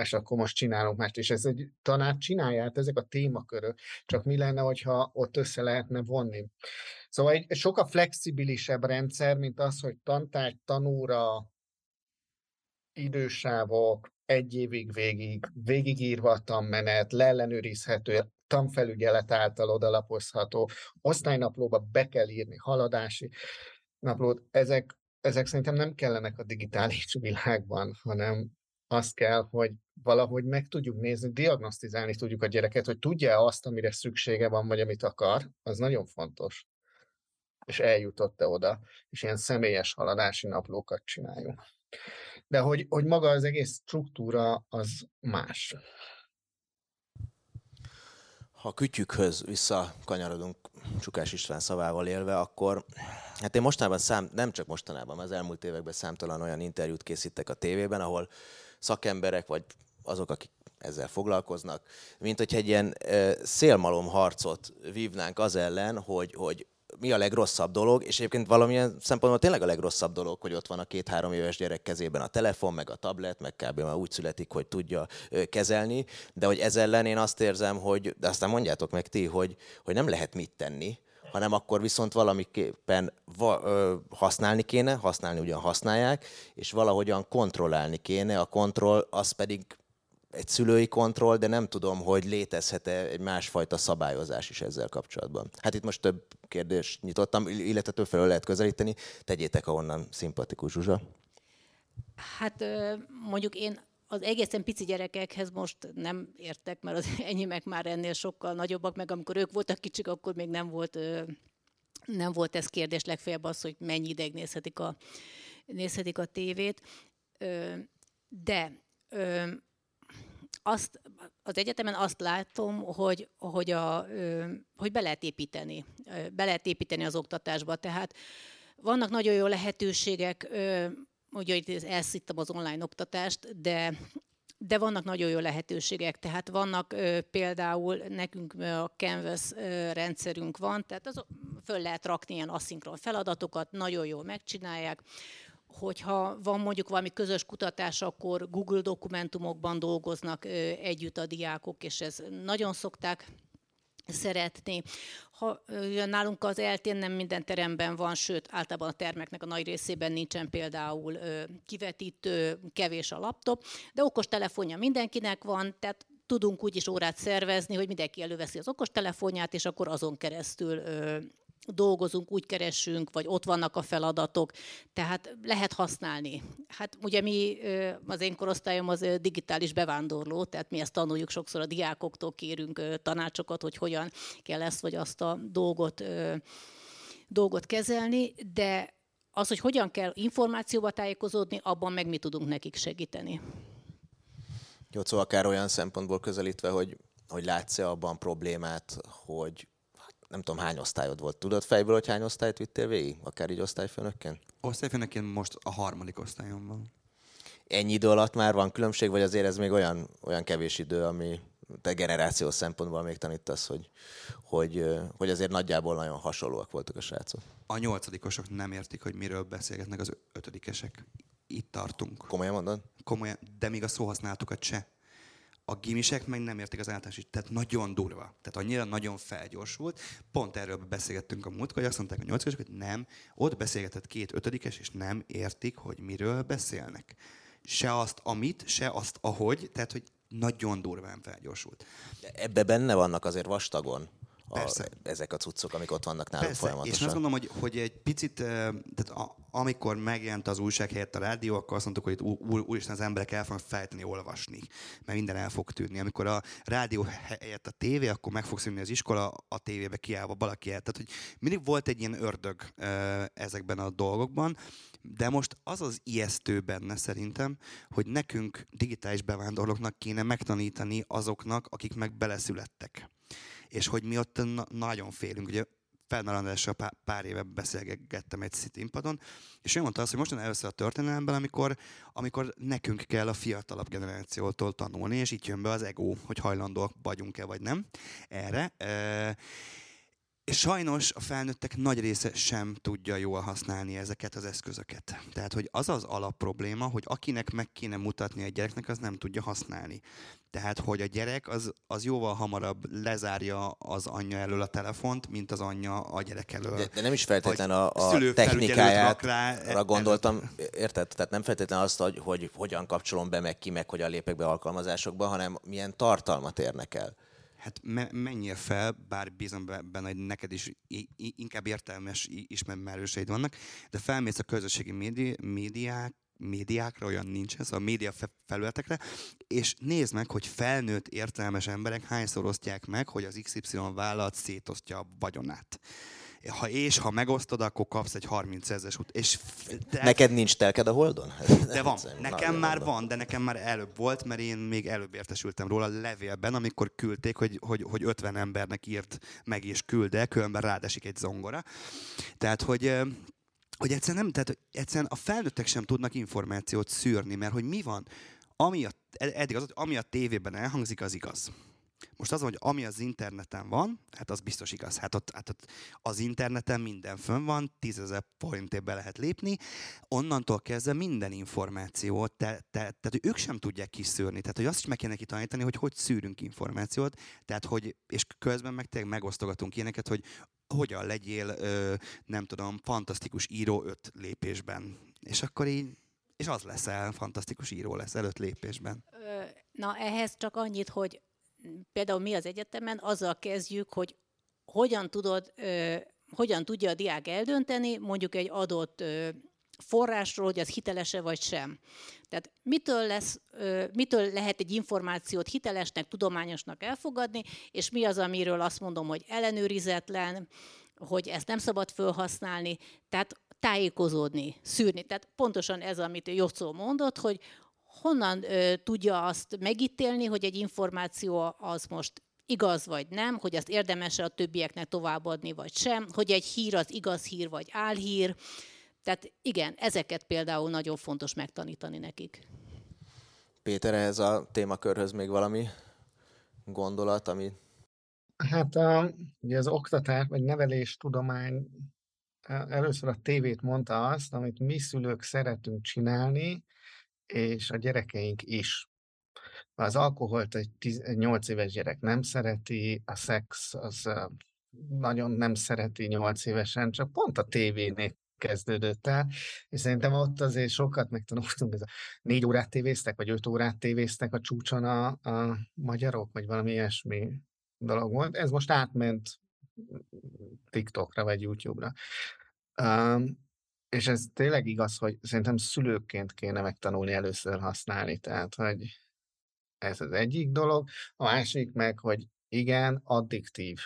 és akkor most csinálunk mást, és ez egy tanács csinálja, hát ezek a témakörök, csak mi lenne, hogyha ott össze lehetne vonni. Szóval egy sokkal flexibilisebb rendszer, mint az, hogy tantárgy, tanúra, idősávok, egy évig végig, végigírva a tanmenet, leellenőrizhető, tanfelügyelet által odalapozható, osztálynaplóba be kell írni haladási naplót, ezek, ezek szerintem nem kellenek a digitális világban, hanem az kell, hogy valahogy meg tudjuk nézni, diagnosztizálni tudjuk a gyereket, hogy tudja azt, amire szüksége van, vagy amit akar, az nagyon fontos. És eljutott-e oda, és ilyen személyes haladási naplókat csináljunk. De hogy, hogy maga az egész struktúra az más. Ha kütyükhöz visszakanyarodunk Csukás István szavával élve, akkor hát én mostanában szám, nem csak mostanában, az elmúlt években számtalan olyan interjút készítek a tévében, ahol szakemberek, vagy azok, akik ezzel foglalkoznak, mint hogy egy ilyen szélmalom harcot vívnánk az ellen, hogy, hogy mi a legrosszabb dolog, és egyébként valamilyen szempontból tényleg a legrosszabb dolog, hogy ott van a két-három éves gyerek kezében a telefon, meg a tablet, meg kb. már úgy születik, hogy tudja kezelni, de hogy ez ellen én azt érzem, hogy, de aztán mondjátok meg ti, hogy, hogy nem lehet mit tenni, hanem akkor viszont valamiképpen va, ö, használni kéne, használni ugyan használják, és valahogyan kontrollálni kéne, a kontroll az pedig egy szülői kontroll, de nem tudom, hogy létezhet-e egy másfajta szabályozás is ezzel kapcsolatban. Hát itt most több kérdést nyitottam, illetve több felől lehet közelíteni. Tegyétek, ahonnan szimpatikus Zsuzsa. Hát mondjuk én az egészen pici gyerekekhez most nem értek, mert az enyémek már ennél sokkal nagyobbak, meg amikor ők voltak kicsik, akkor még nem volt, nem volt ez kérdés, legfeljebb az, hogy mennyi ideig nézhetik a, nézhetik a tévét. De azt, az egyetemen azt látom, hogy, hogy, a, hogy be lehet építeni, be lehet építeni az oktatásba. Tehát vannak nagyon jó lehetőségek, ugye itt elszittem az online oktatást, de de vannak nagyon jó lehetőségek, tehát vannak például nekünk a Canvas rendszerünk van, tehát az, föl lehet rakni ilyen aszinkron feladatokat, nagyon jól megcsinálják hogyha van mondjuk valami közös kutatás, akkor Google dokumentumokban dolgoznak együtt a diákok, és ez nagyon szokták szeretni. Ha, nálunk az eltén nem minden teremben van, sőt, általában a termeknek a nagy részében nincsen például kivetítő, kevés a laptop, de okos telefonja mindenkinek van, tehát tudunk úgy is órát szervezni, hogy mindenki előveszi az okos telefonját, és akkor azon keresztül dolgozunk, úgy keresünk, vagy ott vannak a feladatok, tehát lehet használni. Hát ugye mi, az én korosztályom az digitális bevándorló, tehát mi ezt tanuljuk sokszor a diákoktól, kérünk tanácsokat, hogy hogyan kell ezt vagy azt a dolgot, dolgot kezelni, de az, hogy hogyan kell információba tájékozódni, abban meg mi tudunk nekik segíteni. Jó, szóval akár olyan szempontból közelítve, hogy, hogy látsz-e abban problémát, hogy nem tudom, hány osztályod volt. Tudod fejből, hogy hány osztályt vittél végig? Akár így osztályfőnökként? Osztályfőnökként most a harmadik osztályon van. Ennyi idő alatt már van különbség, vagy azért ez még olyan, olyan kevés idő, ami te generációs szempontból még tanítasz, hogy, hogy, hogy azért nagyjából nagyon hasonlóak voltak a srácok. A nyolcadikosok nem értik, hogy miről beszélgetnek az ötödikesek. Itt tartunk. Komolyan mondod? Komolyan, de még a szóhasználatukat se a gimisek meg nem értik az általános Tehát nagyon durva. Tehát annyira nagyon felgyorsult. Pont erről beszélgettünk a múltkor, hogy azt mondták a nyolcadikosok, hogy nem. Ott beszélgetett két ötödikes, és nem értik, hogy miről beszélnek. Se azt, amit, se azt, ahogy. Tehát, hogy nagyon durván felgyorsult. Ebbe benne vannak azért vastagon Persze. A, ezek a cuccok, amik ott vannak nálunk Persze. folyamatosan. És azt gondolom, hogy, hogy egy picit, tehát a, amikor megjelent az újság helyett a rádió, akkor azt mondtuk, hogy úr, úristen az emberek el fognak fejteni olvasni, mert minden el fog tűnni. Amikor a rádió helyett a tévé, akkor meg fog szűnni az iskola, a tévébe kiállva valaki el. Tehát, hogy mindig volt egy ilyen ördög ezekben a dolgokban, de most az az ijesztő benne szerintem, hogy nekünk digitális bevándorlóknak kéne megtanítani azoknak, akik meg beleszülettek és hogy mi ott na- nagyon félünk. Ugye Feldmar Andrással pár, pár éve beszélgettem egy színpadon, és ő mondta azt, hogy most először a történelemben, amikor, amikor nekünk kell a fiatalabb generációtól tanulni, és itt jön be az ego, hogy hajlandóak vagyunk-e vagy nem erre. E- és sajnos a felnőttek nagy része sem tudja jól használni ezeket az eszközöket. Tehát, hogy az az alapprobléma, hogy akinek meg kéne mutatni egy gyereknek, az nem tudja használni. Tehát, hogy a gyerek az, az jóval hamarabb lezárja az anyja elől a telefont, mint az anyja a gyerek elől. De, de nem is feltétlenül a, a technikájára gondoltam, érted? Tehát nem feltétlenül azt, hogy, hogy hogyan kapcsolom be, meg ki, meg hogyan lépek be alkalmazásokba, hanem milyen tartalmat érnek el. Hát me- menjél fel, bár bízom benne, hogy neked is inkább értelmes ismerőseid vannak, de felmész a közösségi médi- médiák, médiákra, olyan nincsen, szóval média felületekre, és nézd meg, hogy felnőtt értelmes emberek hányszor osztják meg, hogy az XY vállalat szétosztja a vagyonát ha és ha megosztod, akkor kapsz egy 30 ezeres út. És te... Neked nincs telked a Holdon? De van. Nekem már van, de nekem már előbb volt, mert én még előbb értesültem róla levélben, amikor küldték, hogy, hogy, hogy 50 embernek írt meg és külde, különben rádesik egy zongora. Tehát, hogy hogy egyszerűen nem, tehát egyszerűen a felnőttek sem tudnak információt szűrni, mert hogy mi van, ami a, eddig az, ami a tévében elhangzik, az igaz. Most az, hogy ami az interneten van, hát az biztos igaz. Hát ott, hát ott az interneten minden fönn van, tízezer forintért be lehet lépni, onnantól kezdve minden információt, te, te, tehát hogy ők sem tudják kiszűrni. Tehát, hogy azt is meg kéne neki tanítani, hogy hogy szűrünk információt, tehát, hogy, és közben meg tényleg megosztogatunk ilyeneket, hogy hogyan legyél, ö, nem tudom, fantasztikus író öt lépésben. És akkor így és az leszel, fantasztikus író lesz előtt lépésben. Na ehhez csak annyit, hogy például mi az egyetemen azzal kezdjük, hogy hogyan tudod, hogyan tudja a diák eldönteni mondjuk egy adott forrásról, hogy az hitelese vagy sem. Tehát mitől, lesz, mitől lehet egy információt hitelesnek, tudományosnak elfogadni, és mi az, amiről azt mondom, hogy ellenőrizetlen, hogy ezt nem szabad felhasználni, tehát tájékozódni, szűrni. Tehát pontosan ez, amit Jocó mondott, hogy honnan ö, tudja azt megítélni, hogy egy információ az most igaz vagy nem, hogy azt érdemes a többieknek továbbadni vagy sem, hogy egy hír az igaz hír vagy álhír. Tehát igen, ezeket például nagyon fontos megtanítani nekik. Péter, ehhez a témakörhöz még valami gondolat, ami... Hát a, ugye az oktatás, vagy nevelés tudomány először a tévét mondta azt, amit mi szülők szeretünk csinálni, és a gyerekeink is. Az alkoholt egy 8 éves gyerek nem szereti, a szex az nagyon nem szereti 8 évesen, csak pont a tévénél kezdődött el, és szerintem ott azért sokat megtanultunk, ez a négy órát tévéztek, vagy öt órát tévéztek a csúcson a, a magyarok, vagy valami ilyesmi dolog volt. Ez most átment TikTokra vagy YouTube-ra. És ez tényleg igaz, hogy szerintem szülőként kéne megtanulni először használni, tehát hogy ez az egyik dolog. A másik meg, hogy igen, addiktív.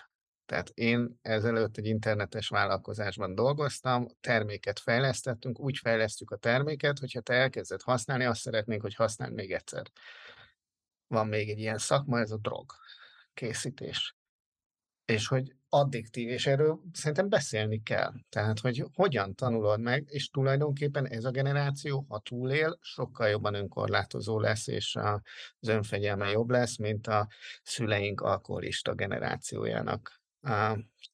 Tehát én ezelőtt egy internetes vállalkozásban dolgoztam, terméket fejlesztettünk, úgy fejlesztjük a terméket, hogyha te elkezded használni, azt szeretnénk, hogy használd még egyszer. Van még egy ilyen szakma, ez a drog készítés. És hogy addiktív, és erről szerintem beszélni kell. Tehát, hogy hogyan tanulod meg, és tulajdonképpen ez a generáció, ha túlél, sokkal jobban önkorlátozó lesz, és az önfegyelme jobb lesz, mint a szüleink alkoholista generációjának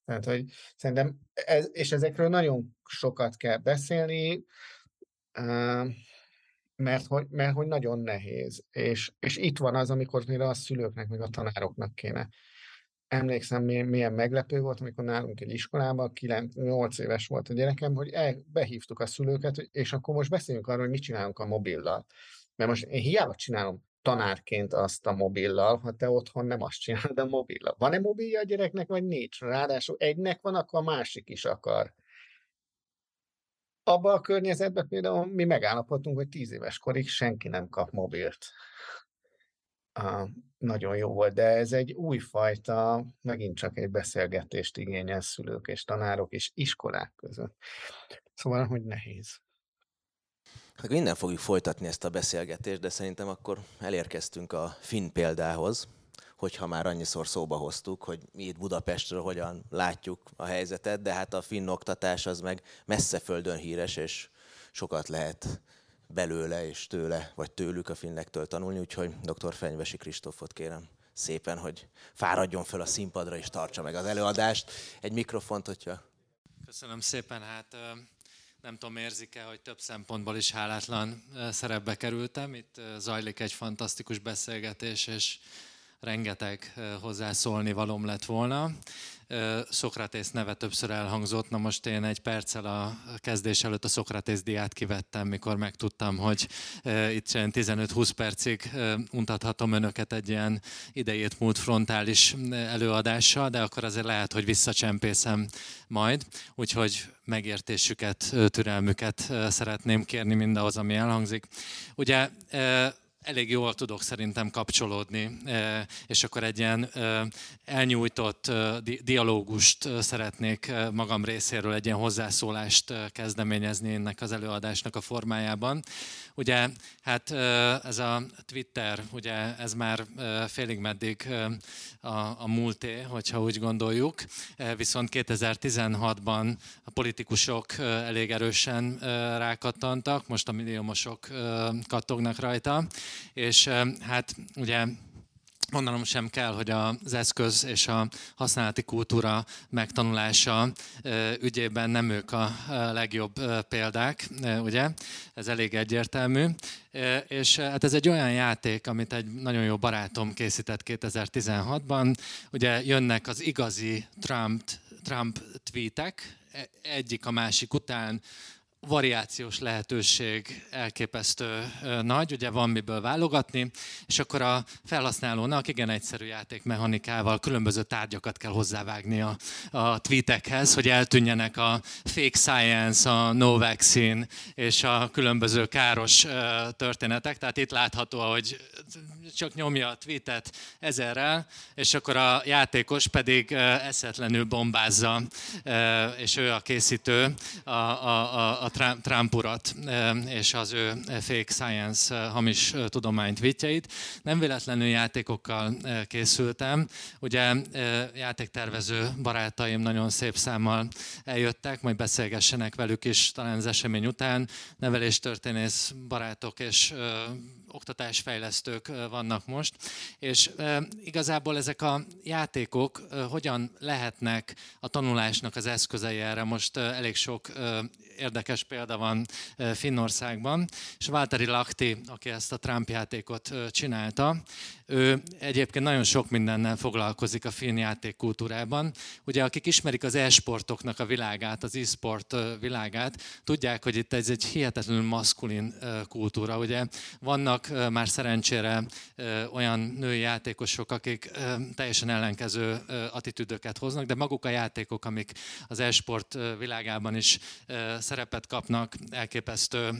tehát, hogy szerintem, ez, és ezekről nagyon sokat kell beszélni, mert hogy, mert hogy nagyon nehéz. És, és itt van az, amikor például a szülőknek, meg a tanároknak kéne. Emlékszem, milyen meglepő volt, amikor nálunk egy iskolában, 9-8 éves volt a gyerekem, hogy el, behívtuk a szülőket, és akkor most beszéljünk arról, hogy mit csinálunk a mobillal. Mert most én hiába csinálom tanárként azt a mobillal, ha te otthon nem azt csinálod a mobillal. Van-e mobilja a gyereknek, vagy nincs? Ráadásul egynek van, akkor a másik is akar. Abba a környezetben például mi megállapodtunk, hogy tíz éves korig senki nem kap mobilt. Nagyon jó volt, de ez egy újfajta, megint csak egy beszélgetést igényel szülők és tanárok és iskolák között. Szóval, hogy nehéz. Hát minden fogjuk folytatni ezt a beszélgetést, de szerintem akkor elérkeztünk a finn példához, hogyha már annyiszor szóba hoztuk, hogy mi itt Budapestről hogyan látjuk a helyzetet, de hát a finn oktatás az meg messze földön híres, és sokat lehet belőle és tőle, vagy tőlük a finnektől tanulni, úgyhogy dr. Fenyvesi Kristófot kérem szépen, hogy fáradjon föl a színpadra és tartsa meg az előadást. Egy mikrofont, hogyha... Köszönöm szépen, hát nem tudom, érzik-e, hogy több szempontból is hálátlan szerepbe kerültem. Itt zajlik egy fantasztikus beszélgetés, és rengeteg hozzászólni valom lett volna. Szokratész neve többször elhangzott, na most én egy perccel a kezdés előtt a Szokratész diát kivettem, mikor megtudtam, hogy itt 15-20 percig untathatom önöket egy ilyen idejét múlt frontális előadással, de akkor azért lehet, hogy visszacsempészem majd, úgyhogy megértésüket, türelmüket szeretném kérni mindahhoz, ami elhangzik. Ugye elég jól tudok szerintem kapcsolódni, és akkor egy ilyen elnyújtott dialógust szeretnék magam részéről, egy ilyen hozzászólást kezdeményezni ennek az előadásnak a formájában. Ugye, hát ez a Twitter, ugye ez már félig meddig a, a múlté, hogyha úgy gondoljuk, viszont 2016-ban a politikusok elég erősen rákattantak, most a milliómosok kattognak rajta, és hát ugye mondanom sem kell, hogy az eszköz és a használati kultúra megtanulása ügyében nem ők a legjobb példák, ugye? Ez elég egyértelmű. És hát ez egy olyan játék, amit egy nagyon jó barátom készített 2016-ban. Ugye jönnek az igazi Trump, Trump tweetek, e, egyik a másik után, variációs lehetőség elképesztő nagy, ugye van miből válogatni, és akkor a felhasználónak igen egyszerű játékmechanikával különböző tárgyakat kell hozzávágni a, a tweetekhez, hogy eltűnjenek a fake science, a no vaccine és a különböző káros történetek. Tehát itt látható, hogy csak nyomja a tweetet ezerrel, és akkor a játékos pedig eszetlenül bombázza, és ő a készítő a, a, a Trump urat és az ő fake science hamis tudományt vitjeit. Nem véletlenül játékokkal készültem. Ugye játéktervező barátaim nagyon szép számmal eljöttek, majd beszélgessenek velük is talán az esemény után. Neveléstörténész barátok és oktatásfejlesztők vannak most, és igazából ezek a játékok hogyan lehetnek a tanulásnak az eszközei erre. Most elég sok érdekes példa van Finnországban, és Válteri Lakti, aki ezt a Trump játékot csinálta, ő egyébként nagyon sok mindennel foglalkozik a finn játékkultúrában. Ugye akik ismerik az e-sportoknak a világát, az e-sport világát, tudják, hogy itt ez egy hihetetlenül maszkulin kultúra. Ugye vannak már szerencsére olyan női játékosok, akik teljesen ellenkező attitűdöket hoznak, de maguk a játékok, amik az e-sport világában is szerepet kapnak, elképesztő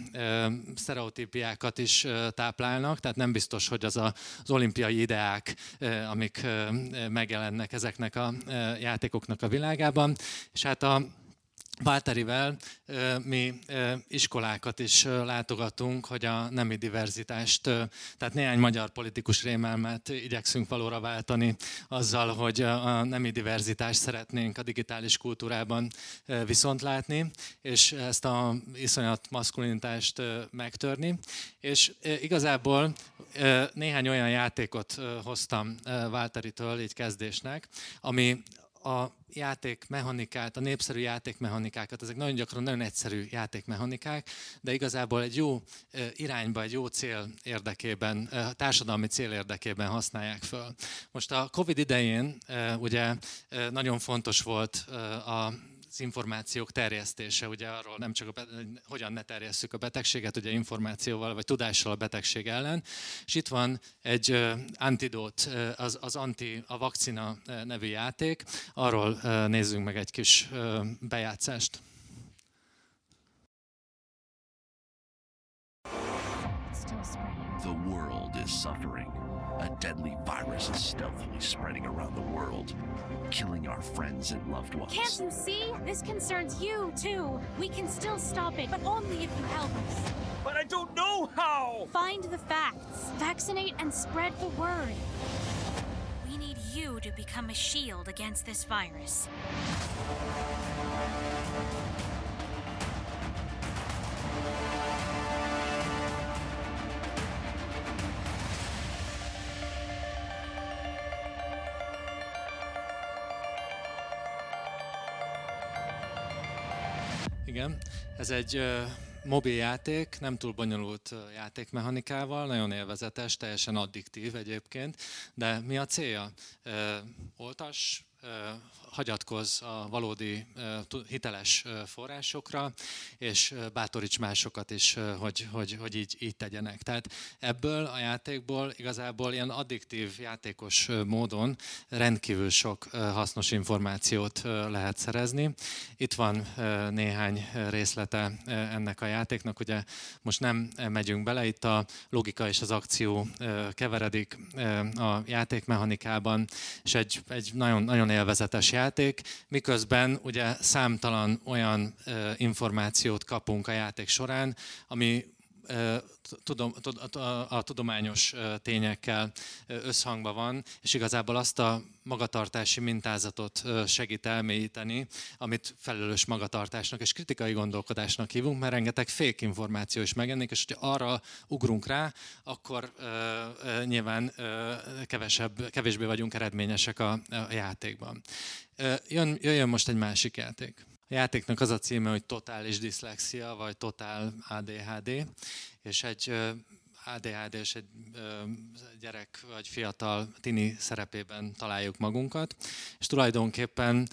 sztereotípiákat is táplálnak, tehát nem biztos, hogy az az olimpiai ideák, amik megjelennek ezeknek a játékoknak a világában. És hát a Válterivel mi iskolákat is látogatunk, hogy a nemi diverzitást, tehát néhány magyar politikus rémelmet igyekszünk valóra váltani azzal, hogy a nemi diverzitást szeretnénk a digitális kultúrában viszont látni, és ezt a iszonyat maszkulinitást megtörni. És igazából néhány olyan játékot hoztam Válteritől így kezdésnek, ami a játékmechanikát, a népszerű játékmechanikákat, ezek nagyon gyakran nagyon egyszerű játékmechanikák, de igazából egy jó irányba, egy jó cél érdekében, társadalmi cél érdekében használják föl. Most a Covid idején ugye nagyon fontos volt a az információk terjesztése, ugye arról nem csak, a, hogyan ne terjesszük a betegséget, ugye információval vagy tudással a betegség ellen. És itt van egy antidót, az, az anti, a vakcina nevű játék. Arról nézzünk meg egy kis bejátszást. The world is suffering. A deadly virus is stealthily spreading around the world, killing our friends and loved ones. Can't you see? This concerns you, too. We can still stop it, but only if you help us. But I don't know how! Find the facts, vaccinate, and spread the word. We need you to become a shield against this virus. Igen, ez egy mobil játék, nem túl bonyolult játékmechanikával, nagyon élvezetes, teljesen addiktív egyébként, de mi a célja? Oltas, hagyatkozz a valódi hiteles forrásokra, és bátoríts másokat is, hogy, hogy, hogy így, így tegyenek. Tehát ebből a játékból igazából ilyen addiktív játékos módon rendkívül sok hasznos információt lehet szerezni. Itt van néhány részlete ennek a játéknak, ugye most nem megyünk bele, itt a logika és az akció keveredik a játékmechanikában, és egy, egy nagyon, nagyon élvezetes játék, miközben ugye számtalan olyan információt kapunk a játék során, ami a tudományos tényekkel összhangban van, és igazából azt a magatartási mintázatot segít elmélyíteni, amit felelős magatartásnak és kritikai gondolkodásnak hívunk, mert rengeteg fék információ is megjelenik, és hogyha arra ugrunk rá, akkor nyilván kevesebb, kevésbé vagyunk eredményesek a, a játékban. Jön, jöjjön most egy másik játék. A játéknak az a címe, hogy totális diszlexia, vagy totál ADHD, és egy ADHD és egy gyerek vagy fiatal tini szerepében találjuk magunkat, és tulajdonképpen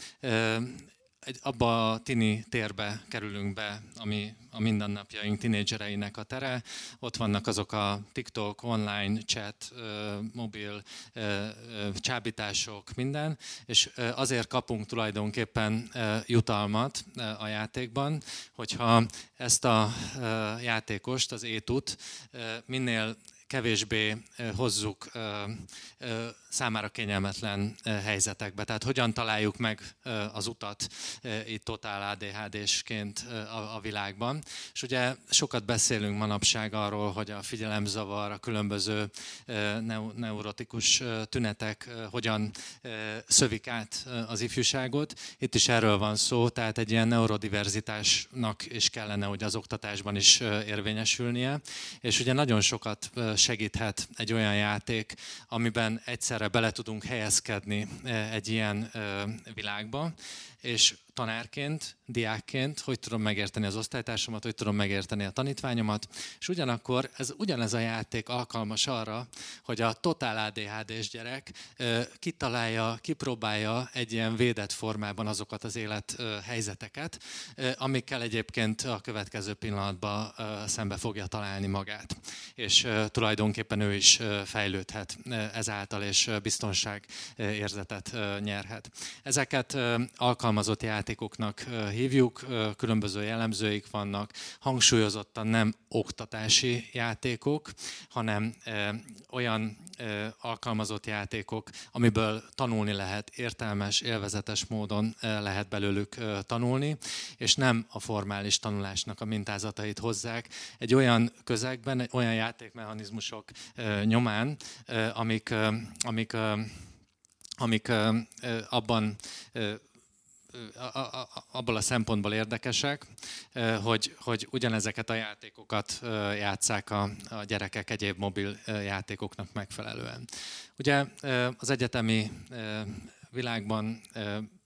egy, abba a tini térbe kerülünk be, ami a mindennapjaink tinédzsereinek a tere. Ott vannak azok a TikTok, online chat, mobil csábítások, minden, és azért kapunk tulajdonképpen jutalmat a játékban, hogyha ezt a játékost, az étut minél kevésbé hozzuk számára kényelmetlen helyzetekbe. Tehát hogyan találjuk meg az utat itt totál ADHD-sként a világban. És ugye sokat beszélünk manapság arról, hogy a figyelemzavar, a különböző neurotikus tünetek hogyan szövik át az ifjúságot. Itt is erről van szó, tehát egy ilyen neurodiverzitásnak is kellene, hogy az oktatásban is érvényesülnie. És ugye nagyon sokat segíthet egy olyan játék, amiben egyszerre bele tudunk helyezkedni eh, egy ilyen eh, világba, és tanárként, diákként, hogy tudom megérteni az osztálytársamat, hogy tudom megérteni a tanítványomat, és ugyanakkor ez ugyanez a játék alkalmas arra, hogy a totál ADHD-s gyerek kitalálja, kipróbálja egy ilyen védett formában azokat az élethelyzeteket, amikkel egyébként a következő pillanatban szembe fogja találni magát. És tulajdonképpen ő is fejlődhet ezáltal, és biztonság érzetet nyerhet. Ezeket alkalmazott játékoknak hívjuk, különböző jellemzőik vannak, hangsúlyozottan nem oktatási játékok, hanem olyan alkalmazott játékok, amiből tanulni lehet, értelmes, élvezetes módon lehet belőlük tanulni, és nem a formális tanulásnak a mintázatait hozzák. Egy olyan közegben, olyan játékmechanizmusok nyomán, amik, amik, amik abban abból a szempontból érdekesek, hogy, hogy ugyanezeket a játékokat játszák a, a gyerekek egyéb mobil játékoknak megfelelően. Ugye az egyetemi világban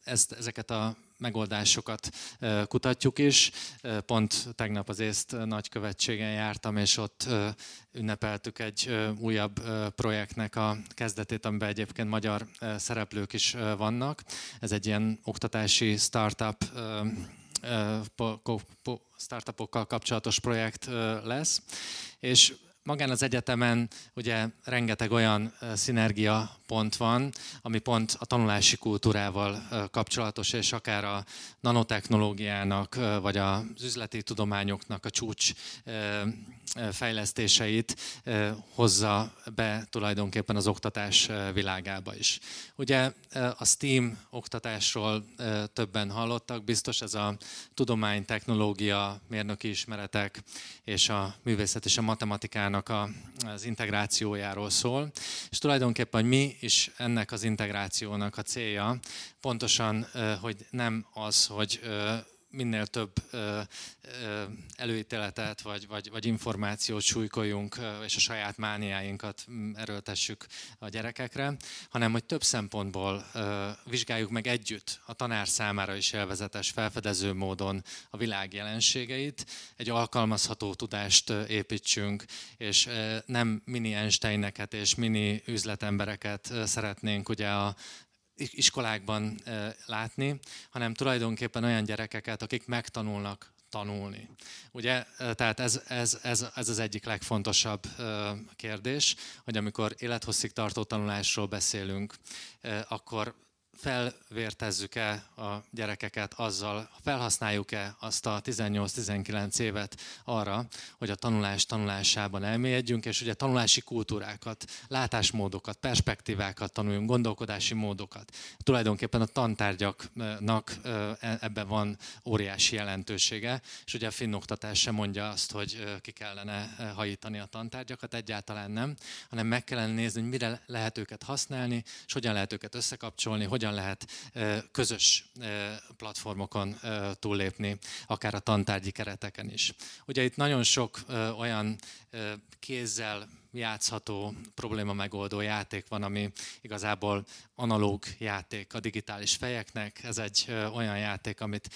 ezt, ezeket a megoldásokat kutatjuk is. Pont tegnap az észt nagykövetségen jártam, és ott ünnepeltük egy újabb projektnek a kezdetét, amiben egyébként magyar szereplők is vannak. Ez egy ilyen oktatási startup startupokkal kapcsolatos projekt lesz, és magán az egyetemen ugye rengeteg olyan szinergia pont van, ami pont a tanulási kultúrával kapcsolatos, és akár a nanotechnológiának, vagy az üzleti tudományoknak a csúcs fejlesztéseit hozza be tulajdonképpen az oktatás világába is. Ugye a STEAM oktatásról többen hallottak, biztos ez a tudomány, technológia, mérnöki ismeretek és a művészet és a matematikának az integrációjáról szól. És tulajdonképpen, mi is ennek az integrációnak a célja, pontosan, hogy nem az, hogy minél több előítéletet vagy, vagy, vagy információt súlykoljunk, és a saját mániáinkat erőltessük a gyerekekre, hanem hogy több szempontból vizsgáljuk meg együtt a tanár számára is élvezetes, felfedező módon a világ jelenségeit, egy alkalmazható tudást építsünk, és nem mini Einsteineket és mini üzletembereket szeretnénk ugye a iskolákban látni, hanem tulajdonképpen olyan gyerekeket, akik megtanulnak tanulni. Ugye, tehát ez, ez, ez, ez az egyik legfontosabb kérdés, hogy amikor élethosszig tartó tanulásról beszélünk, akkor felvértezzük-e a gyerekeket azzal, felhasználjuk-e azt a 18-19 évet arra, hogy a tanulás tanulásában elmélyedjünk, és ugye tanulási kultúrákat, látásmódokat, perspektívákat tanuljunk, gondolkodási módokat. Tulajdonképpen a tantárgyaknak e, ebben van óriási jelentősége, és ugye a finn oktatás sem mondja azt, hogy ki kellene hajítani a tantárgyakat, egyáltalán nem, hanem meg kellene nézni, hogy mire lehet őket használni, és hogyan lehet őket összekapcsolni, hogyan hogyan lehet közös platformokon túllépni, akár a tantárgyi kereteken is. Ugye itt nagyon sok olyan kézzel játszható, probléma megoldó játék van, ami igazából analóg játék a digitális fejeknek. Ez egy olyan játék, amit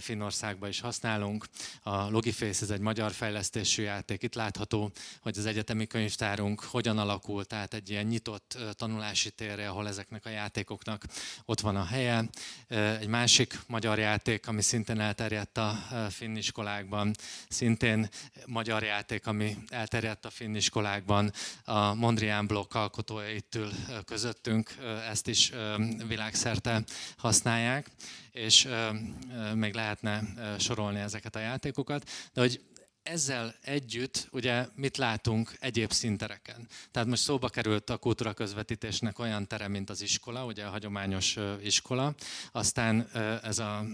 Finnországban is használunk. A Logiface ez egy magyar fejlesztésű játék. Itt látható, hogy az egyetemi könyvtárunk hogyan alakult, tehát egy ilyen nyitott tanulási térre, ahol ezeknek a játékoknak ott van a helye. Egy másik magyar játék, ami szintén elterjedt a finn iskolákban, szintén magyar játék, ami elterjedt a finn iskolákban, a Mondrian Blok alkotója itt ül közöttünk, ezt is világszerte használják, és még lehetne sorolni ezeket a játékokat, de hogy ezzel együtt ugye mit látunk egyéb szintereken? Tehát most szóba került a kultúra közvetítésnek olyan tere, mint az iskola, ugye a hagyományos iskola, aztán ez a,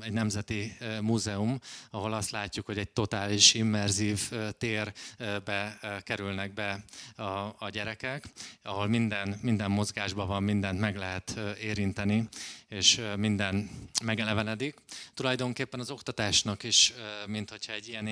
egy nemzeti múzeum, ahol azt látjuk, hogy egy totális immerzív térbe kerülnek be a, a gyerekek, ahol minden, minden mozgásban van, mindent meg lehet érinteni, és minden megelevenedik. Tulajdonképpen az oktatásnak is, mint hogyha egy ilyen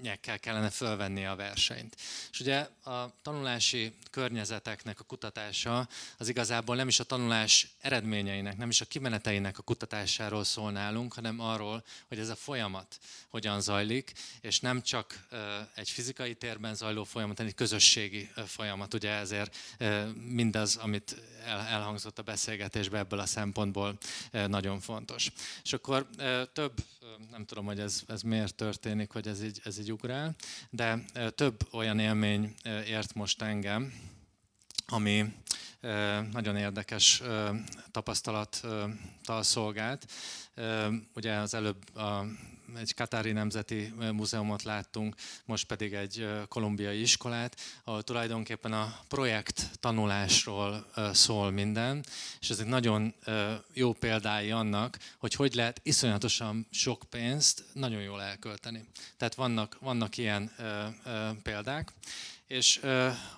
élményekkel kellene fölvenni a versenyt. És ugye a tanulási környezeteknek a kutatása az igazából nem is a tanulás eredményeinek, nem is a kimeneteinek a kutatásáról szól nálunk, hanem arról, hogy ez a folyamat hogyan zajlik, és nem csak egy fizikai térben zajló folyamat, hanem egy közösségi folyamat. Ugye ezért mindaz, amit elhangzott a beszélgetésben ebből a szempontból nagyon fontos. És akkor több nem tudom, hogy ez, ez miért történik, hogy ez így, ez így ugrál, de több olyan élmény ért most engem, ami nagyon érdekes tapasztalattal szolgált. Ugye az előbb a egy Katári Nemzeti Múzeumot láttunk, most pedig egy kolumbiai iskolát, ahol tulajdonképpen a projekt tanulásról szól minden, és ez egy nagyon jó példái annak, hogy hogy lehet iszonyatosan sok pénzt nagyon jól elkölteni. Tehát vannak, vannak ilyen példák, és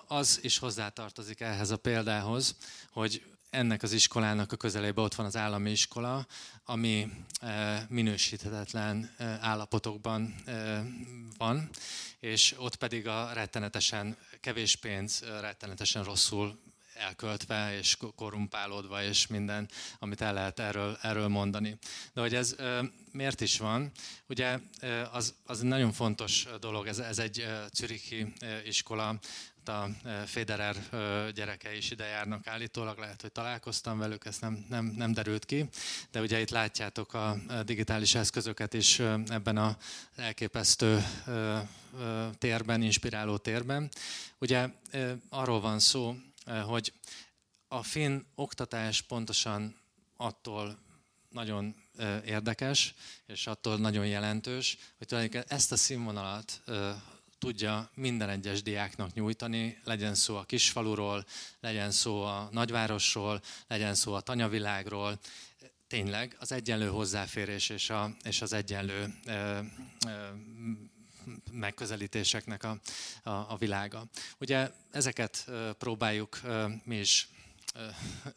az is hozzátartozik ehhez a példához, hogy ennek az iskolának a közelében ott van az állami iskola, ami minősíthetetlen állapotokban van, és ott pedig a rettenetesen kevés pénz, rettenetesen rosszul elköltve és korrumpálódva, és minden, amit el lehet erről, erről mondani. De hogy ez miért is van? Ugye az, az nagyon fontos dolog, ez, ez egy Zürichi iskola, a Federer gyerekei is ide járnak állítólag, lehet, hogy találkoztam velük, ezt nem, nem, nem derült ki, de ugye itt látjátok a digitális eszközöket is ebben az elképesztő térben, inspiráló térben. Ugye arról van szó, hogy a finn oktatás pontosan attól nagyon érdekes, és attól nagyon jelentős, hogy tulajdonképpen ezt a színvonalat tudja minden egyes diáknak nyújtani, legyen szó a kisfaluról, legyen szó a nagyvárosról, legyen szó a tanyavilágról, tényleg az egyenlő hozzáférés és, a, és az egyenlő ö, ö, megközelítéseknek a, a, a világa. Ugye ezeket próbáljuk mi is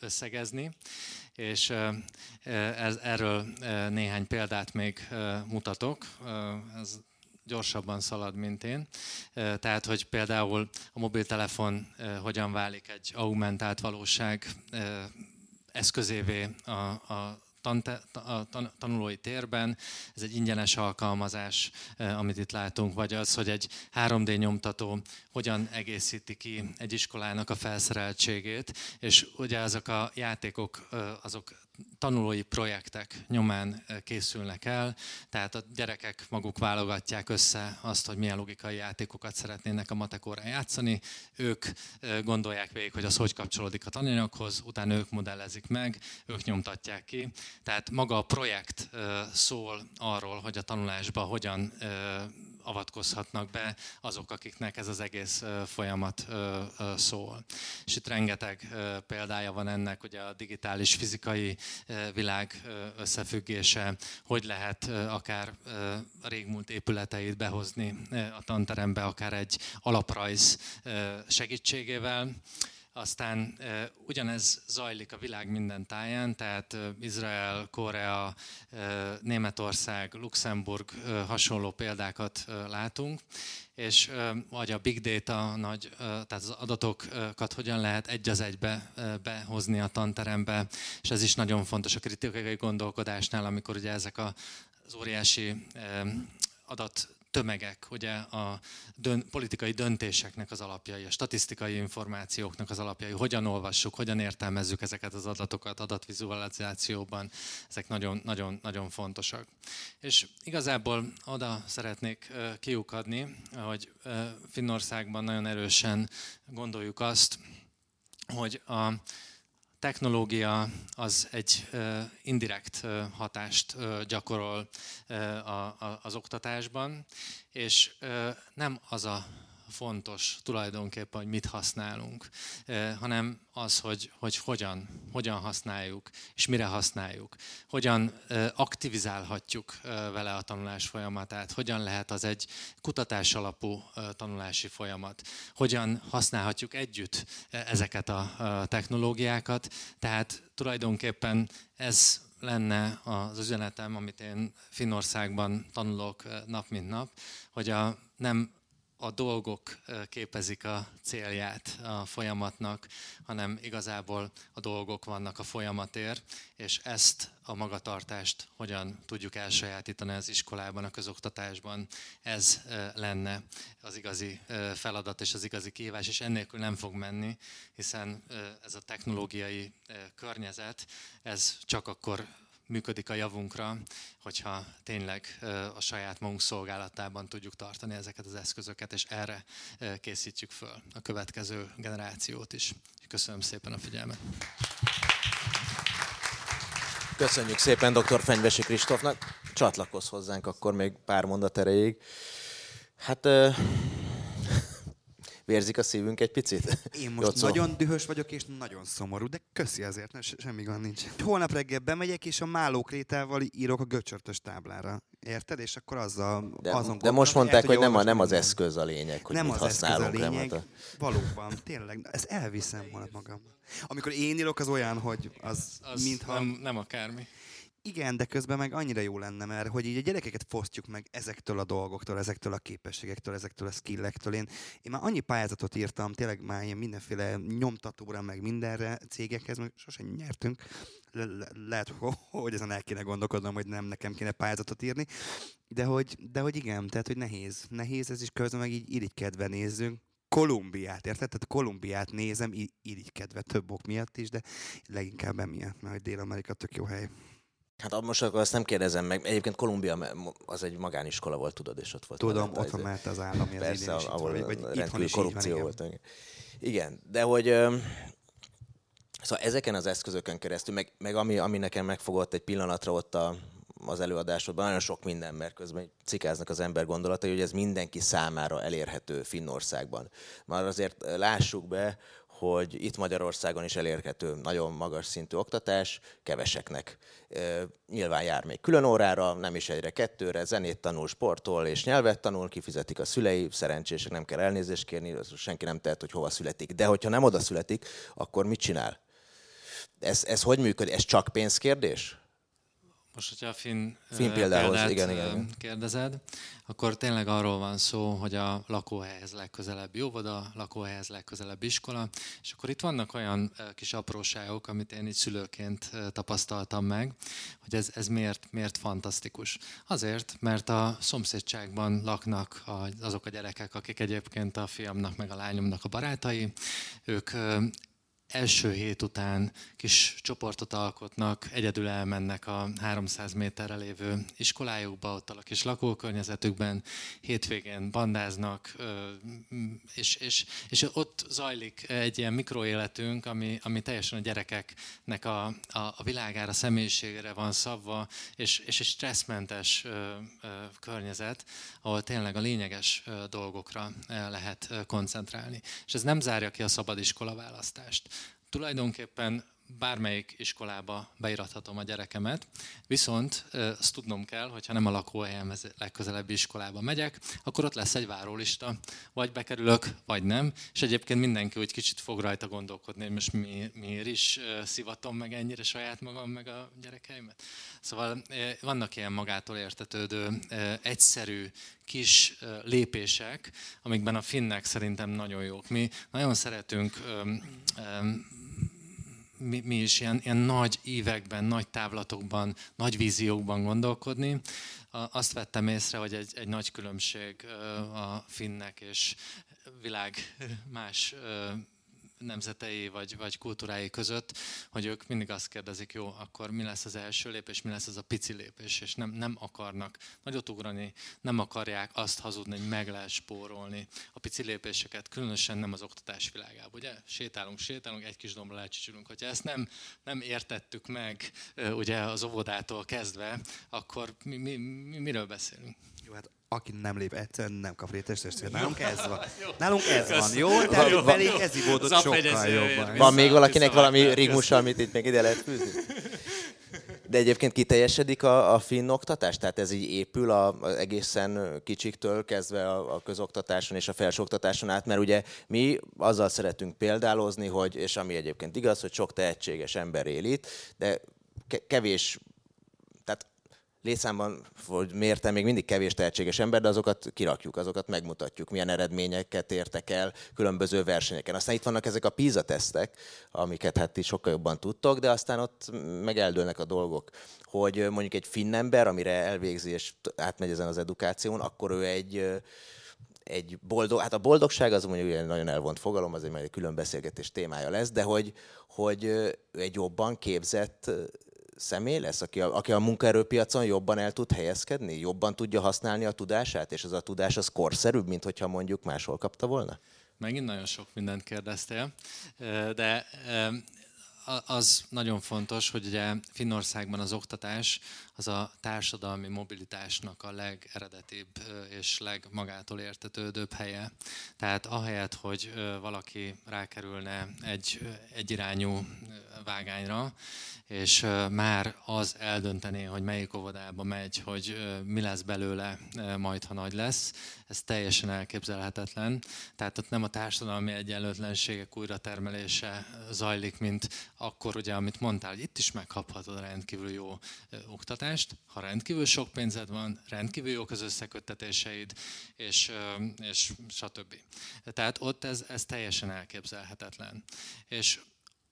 összegezni, és ez, erről néhány példát még mutatok. Ez gyorsabban szalad, mint én. Tehát, hogy például a mobiltelefon hogyan válik egy augmentált valóság eszközévé a, a a tanulói térben. Ez egy ingyenes alkalmazás, amit itt látunk, vagy az, hogy egy 3D nyomtató hogyan egészíti ki egy iskolának a felszereltségét, és ugye azok a játékok, azok tanulói projektek nyomán készülnek el, tehát a gyerekek maguk válogatják össze azt, hogy milyen logikai játékokat szeretnének a matekórán játszani, ők gondolják végig, hogy az hogy kapcsolódik a tananyaghoz, utána ők modellezik meg, ők nyomtatják ki. Tehát maga a projekt szól arról, hogy a tanulásba hogyan avatkozhatnak be azok, akiknek ez az egész folyamat szól. És itt rengeteg példája van ennek, ugye a digitális fizikai világ összefüggése, hogy lehet akár régmúlt épületeit behozni a tanterembe, akár egy alaprajz segítségével. Aztán ugyanez zajlik a világ minden táján, tehát Izrael, Korea, Németország, Luxemburg hasonló példákat látunk, és vagy a big data, nagy, tehát az adatokat hogyan lehet egy az egybe behozni a tanterembe, és ez is nagyon fontos a kritikai gondolkodásnál, amikor ugye ezek az óriási adat tömegek, ugye a dön, politikai döntéseknek az alapjai, a statisztikai információknak az alapjai, hogyan olvassuk, hogyan értelmezzük ezeket az adatokat adatvizualizációban, ezek nagyon, nagyon, nagyon fontosak. És igazából oda szeretnék kiukadni, hogy Finnországban nagyon erősen gondoljuk azt, hogy a technológia az egy indirekt hatást gyakorol az oktatásban, és nem az a fontos tulajdonképpen, hogy mit használunk, hanem az, hogy, hogy hogyan, hogyan használjuk, és mire használjuk. Hogyan aktivizálhatjuk vele a tanulás folyamatát, hogyan lehet az egy kutatás alapú tanulási folyamat, hogyan használhatjuk együtt ezeket a technológiákat. Tehát tulajdonképpen ez lenne az üzenetem, amit én Finnországban tanulok nap mint nap, hogy a, nem a dolgok képezik a célját a folyamatnak, hanem igazából a dolgok vannak a folyamatért, és ezt a magatartást hogyan tudjuk elsajátítani az iskolában, a közoktatásban, ez lenne az igazi feladat és az igazi kihívás, és ennélkül nem fog menni, hiszen ez a technológiai környezet, ez csak akkor működik a javunkra, hogyha tényleg a saját magunk szolgálatában tudjuk tartani ezeket az eszközöket, és erre készítjük föl a következő generációt is. Köszönöm szépen a figyelmet. Köszönjük szépen dr. Fenyvesi Kristófnak. Csatlakoz hozzánk akkor még pár mondat erejéig. Hát Vérzik a szívünk egy picit? Én most Jocó. nagyon dühös vagyok, és nagyon szomorú, de köszi azért, ne, semmi gond nincs. Holnap reggel bemegyek, és a málókrétával írok a göcsörtös táblára. Érted? És akkor azzal de, azon De most mondták, hogy, hogy nem, a, nem az eszköz a lényeg, hogy nem mit az használunk. Eszköz a lényeg, a... Valóban, tényleg. Ez elviszem volna magam. Amikor én írok, az olyan, hogy az, az mintha... Nem, nem akármi. Igen, de közben meg annyira jó lenne, mert hogy így a gyerekeket fosztjuk meg ezektől a dolgoktól, ezektől a képességektől, ezektől a skillektől. Én, én már annyi pályázatot írtam, tényleg már ilyen mindenféle nyomtatóra, meg mindenre cégekhez, meg sosem nyertünk. Le, le, lehet, hogy ezen el kéne gondolkodnom, hogy nem nekem kéne pályázatot írni. De hogy, de hogy igen, tehát hogy nehéz. Nehéz ez is közben meg így irigykedve nézzünk. Kolumbiát, érted? Tehát Kolumbiát nézem, irigykedve több ok miatt is, de leginkább emiatt, mert Dél-Amerika tök jó hely. Hát most akkor azt nem kérdezem meg. Egyébként Kolumbia az egy magániskola volt, tudod, és ott volt. Tudom, ott van mert az állami Persze, az ahol vagy, vagy rendkívül korrupció van, volt. Igen. igen, de hogy szóval ezeken az eszközökön keresztül, meg, meg ami, ami nekem megfogott egy pillanatra ott a, az előadásodban, nagyon sok minden, mert közben cikáznak az ember gondolatai, hogy ez mindenki számára elérhető Finnországban. Már azért lássuk be, hogy itt Magyarországon is elérhető nagyon magas szintű oktatás keveseknek. Nyilván jár még külön órára, nem is egyre kettőre, zenét tanul, sportol és nyelvet tanul, kifizetik a szülei, szerencsések, nem kell elnézést kérni, senki nem tehet, hogy hova születik. De hogyha nem oda születik, akkor mit csinál? Ez, ez hogy működik? Ez csak pénzkérdés? Most, hogyha a Finn, Finn példához, igen, igen. kérdezed, akkor tényleg arról van szó, hogy a lakóhelyhez legközelebbi óvoda, lakóhelyhez legközelebbi iskola, és akkor itt vannak olyan kis apróságok, amit én itt szülőként tapasztaltam meg, hogy ez, ez miért, miért fantasztikus. Azért, mert a szomszédságban laknak azok a gyerekek, akik egyébként a fiamnak meg a lányomnak a barátai, ők első hét után kis csoportot alkotnak, egyedül elmennek a 300 méterre lévő iskolájukba, ott a kis lakókörnyezetükben, hétvégén bandáznak, és, és, és ott zajlik egy ilyen mikroéletünk, ami, ami teljesen a gyerekeknek a, a, a világára, személyiségére van szabva, és, és egy stresszmentes környezet, ahol tényleg a lényeges dolgokra lehet koncentrálni. És ez nem zárja ki a szabadiskola választást tulajdonképpen bármelyik iskolába beirathatom a gyerekemet, viszont azt tudnom kell, hogyha nem a lakóhelyemhez legközelebbi iskolába megyek, akkor ott lesz egy várólista, vagy bekerülök, vagy nem, és egyébként mindenki úgy kicsit fog rajta gondolkodni, hogy most mi, miért is szivatom meg ennyire saját magam, meg a gyerekeimet. Szóval vannak ilyen magától értetődő, egyszerű, kis lépések, amikben a finnek szerintem nagyon jók. Mi nagyon szeretünk mi, mi is ilyen, ilyen nagy években, nagy távlatokban, nagy víziókban gondolkodni. Azt vettem észre, hogy egy, egy nagy különbség a finnek és világ más nemzetei vagy, vagy kultúrái között, hogy ők mindig azt kérdezik, jó, akkor mi lesz az első lépés, mi lesz az a pici lépés, és nem, nem akarnak nagyot ugrani, nem akarják azt hazudni, hogy meg lehet spórolni a pici lépéseket, különösen nem az oktatás világában, ugye? Sétálunk, sétálunk, egy kis dombra lecsicsülünk. Hogyha ezt nem, nem értettük meg, ugye az óvodától kezdve, akkor mi, mi, mi, miről beszélünk? Jó, hát aki nem lép egyszer, nem kap rétestestvér. Nálunk ez van. Nálunk ez van, jó? Tehát velük ez ivódott sokkal jobban. Van még valakinek valami rigmus, amit itt még ide lehet fűzni? De egyébként kiteljesedik a, a finn oktatás? Tehát ez így épül a, a egészen kicsiktől kezdve a, a közoktatáson és a felsőoktatáson át, mert ugye mi azzal szeretünk példálozni, hogy, és ami egyébként igaz, hogy sok tehetséges ember él itt, de kevés létszámban, hogy mértem, még mindig kevés tehetséges ember, de azokat kirakjuk, azokat megmutatjuk, milyen eredményeket értek el különböző versenyeken. Aztán itt vannak ezek a PISA tesztek, amiket hát is sokkal jobban tudtok, de aztán ott meg eldőlnek a dolgok, hogy mondjuk egy finn ember, amire elvégzi és átmegy ezen az edukáción, akkor ő egy egy boldog, hát a boldogság az mondjuk egy nagyon elvont fogalom, az egy külön beszélgetés témája lesz, de hogy, hogy egy jobban képzett személy lesz, aki a, aki a munkaerőpiacon jobban el tud helyezkedni, jobban tudja használni a tudását, és az a tudás az korszerűbb, mint hogyha mondjuk máshol kapta volna? Megint nagyon sok mindent kérdeztél, de az nagyon fontos, hogy ugye Finnországban az oktatás az a társadalmi mobilitásnak a legeredetibb és legmagától értetődőbb helye. Tehát ahelyett, hogy valaki rákerülne egy egyirányú vágányra, és már az eldöntené, hogy melyik óvodába megy, hogy mi lesz belőle majd, ha nagy lesz, ez teljesen elképzelhetetlen. Tehát ott nem a társadalmi egyenlőtlenségek újratermelése zajlik, mint akkor ugye, amit mondtál, hogy itt is megkaphatod a rendkívül jó oktatást, ha rendkívül sok pénzed van, rendkívül jók az összeköttetéseid, és, és stb. Tehát ott ez, ez teljesen elképzelhetetlen. És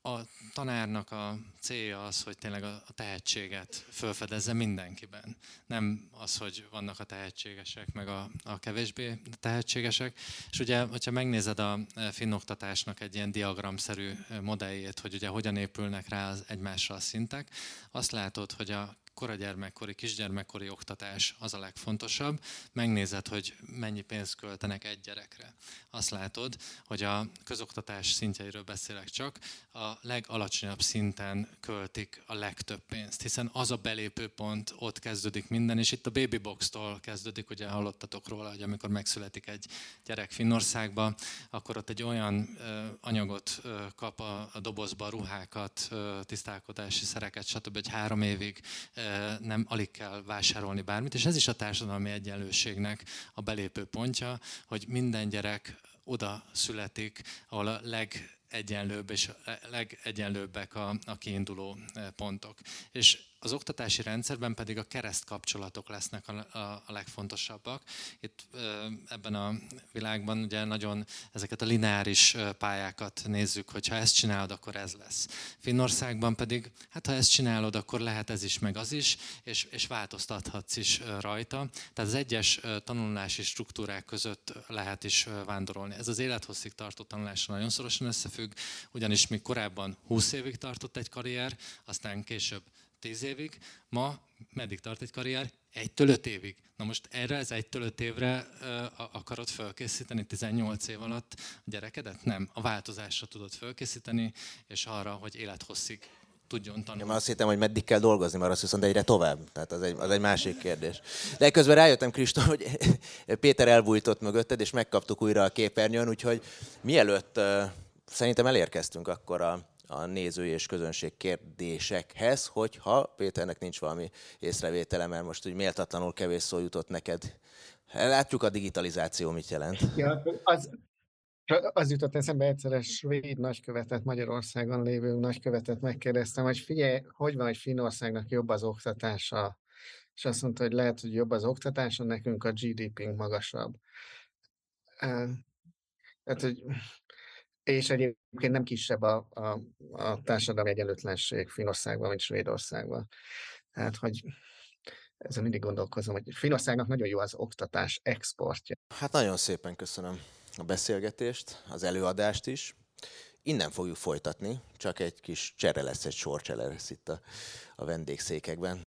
a tanárnak a célja az, hogy tényleg a tehetséget felfedezze mindenkiben. Nem az, hogy vannak a tehetségesek, meg a, a kevésbé tehetségesek. És ugye, hogyha megnézed a finnoktatásnak egy ilyen diagramszerű modelljét, hogy ugye hogyan épülnek rá az egymásra a szintek, azt látod, hogy a koragyermekkori, kisgyermekkori oktatás az a legfontosabb. Megnézed, hogy mennyi pénzt költenek egy gyerekre. Azt látod, hogy a közoktatás szintjeiről beszélek csak, a legalacsonyabb szinten költik a legtöbb pénzt, hiszen az a belépő pont, ott kezdődik minden, és itt a baby box-tól kezdődik, ugye hallottatok róla, hogy amikor megszületik egy gyerek Finnországba, akkor ott egy olyan anyagot kap a, a dobozba, ruhákat, tisztálkodási szereket, stb. egy három évig nem alig kell vásárolni bármit, és ez is a társadalmi egyenlőségnek a belépő pontja, hogy minden gyerek oda születik, ahol a legegyenlőbb és legegyenlőbbek a, a kiinduló pontok. És az oktatási rendszerben pedig a kereszt kapcsolatok lesznek a, a, a legfontosabbak. Itt ebben a világban ugye nagyon ezeket a lineáris pályákat nézzük, hogy ha ezt csinálod, akkor ez lesz. Finnországban pedig, hát ha ezt csinálod, akkor lehet ez is, meg az is, és, és változtathatsz is rajta. Tehát az egyes tanulási struktúrák között lehet is vándorolni. Ez az élethosszig tartó tanulásra nagyon szorosan összefügg, ugyanis még korábban 20 évig tartott egy karrier, aztán később 10 évig, ma meddig tart egy karrier? Egytől öt évig. Na most erre az egytől öt évre akarod felkészíteni 18 év alatt a gyerekedet? Nem. A változásra tudod felkészíteni, és arra, hogy élethosszig tudjon tanulni. Ja, azt hittem, hogy meddig kell dolgozni, mert azt viszont egyre tovább. Tehát az egy, az egy másik kérdés. De közben rájöttem, Kristóf, hogy Péter elbújtott mögötted, és megkaptuk újra a képernyőn, úgyhogy mielőtt szerintem elérkeztünk akkor a a nézői és közönség kérdésekhez, hogyha Péternek nincs valami észrevétele, mert most úgy méltatlanul kevés szó jutott neked. Látjuk a digitalizáció mit jelent. Ja, az, az jutott eszembe egyszer egy svéd nagykövetet, Magyarországon lévő nagykövetet megkérdeztem, hogy figyelj, hogy van, hogy Finnországnak jobb az oktatása, és azt mondta, hogy lehet, hogy jobb az oktatása, nekünk a GDP-nk magasabb. Tehát, hogy és egyébként nem kisebb a, a, a társadalmi egyenlőtlenség Finországban, mint Svédországban. Tehát, hogy ezzel mindig gondolkozom, hogy Finországnak nagyon jó az oktatás exportja. Hát nagyon szépen köszönöm a beszélgetést, az előadást is. Innen fogjuk folytatni, csak egy kis csere lesz, egy sorcsere lesz itt a, a vendégszékekben.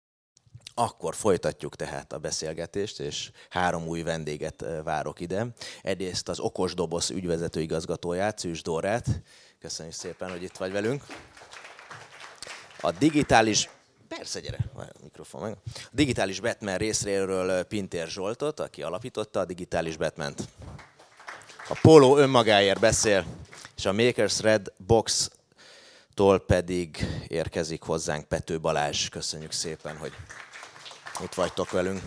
Akkor folytatjuk tehát a beszélgetést, és három új vendéget várok ide. Egyrészt az Okos Doboz ügyvezető igazgatóját, Szűs Dórát. Köszönjük szépen, hogy itt vagy velünk. A digitális Persze, gyere, a mikrofon meg. A digitális Batman részéről Pintér Zsoltot, aki alapította a digitális batman -t. A Polo önmagáért beszél, és a Makers Red Box-tól pedig érkezik hozzánk Pető Balázs. Köszönjük szépen, hogy itt vagytok velünk.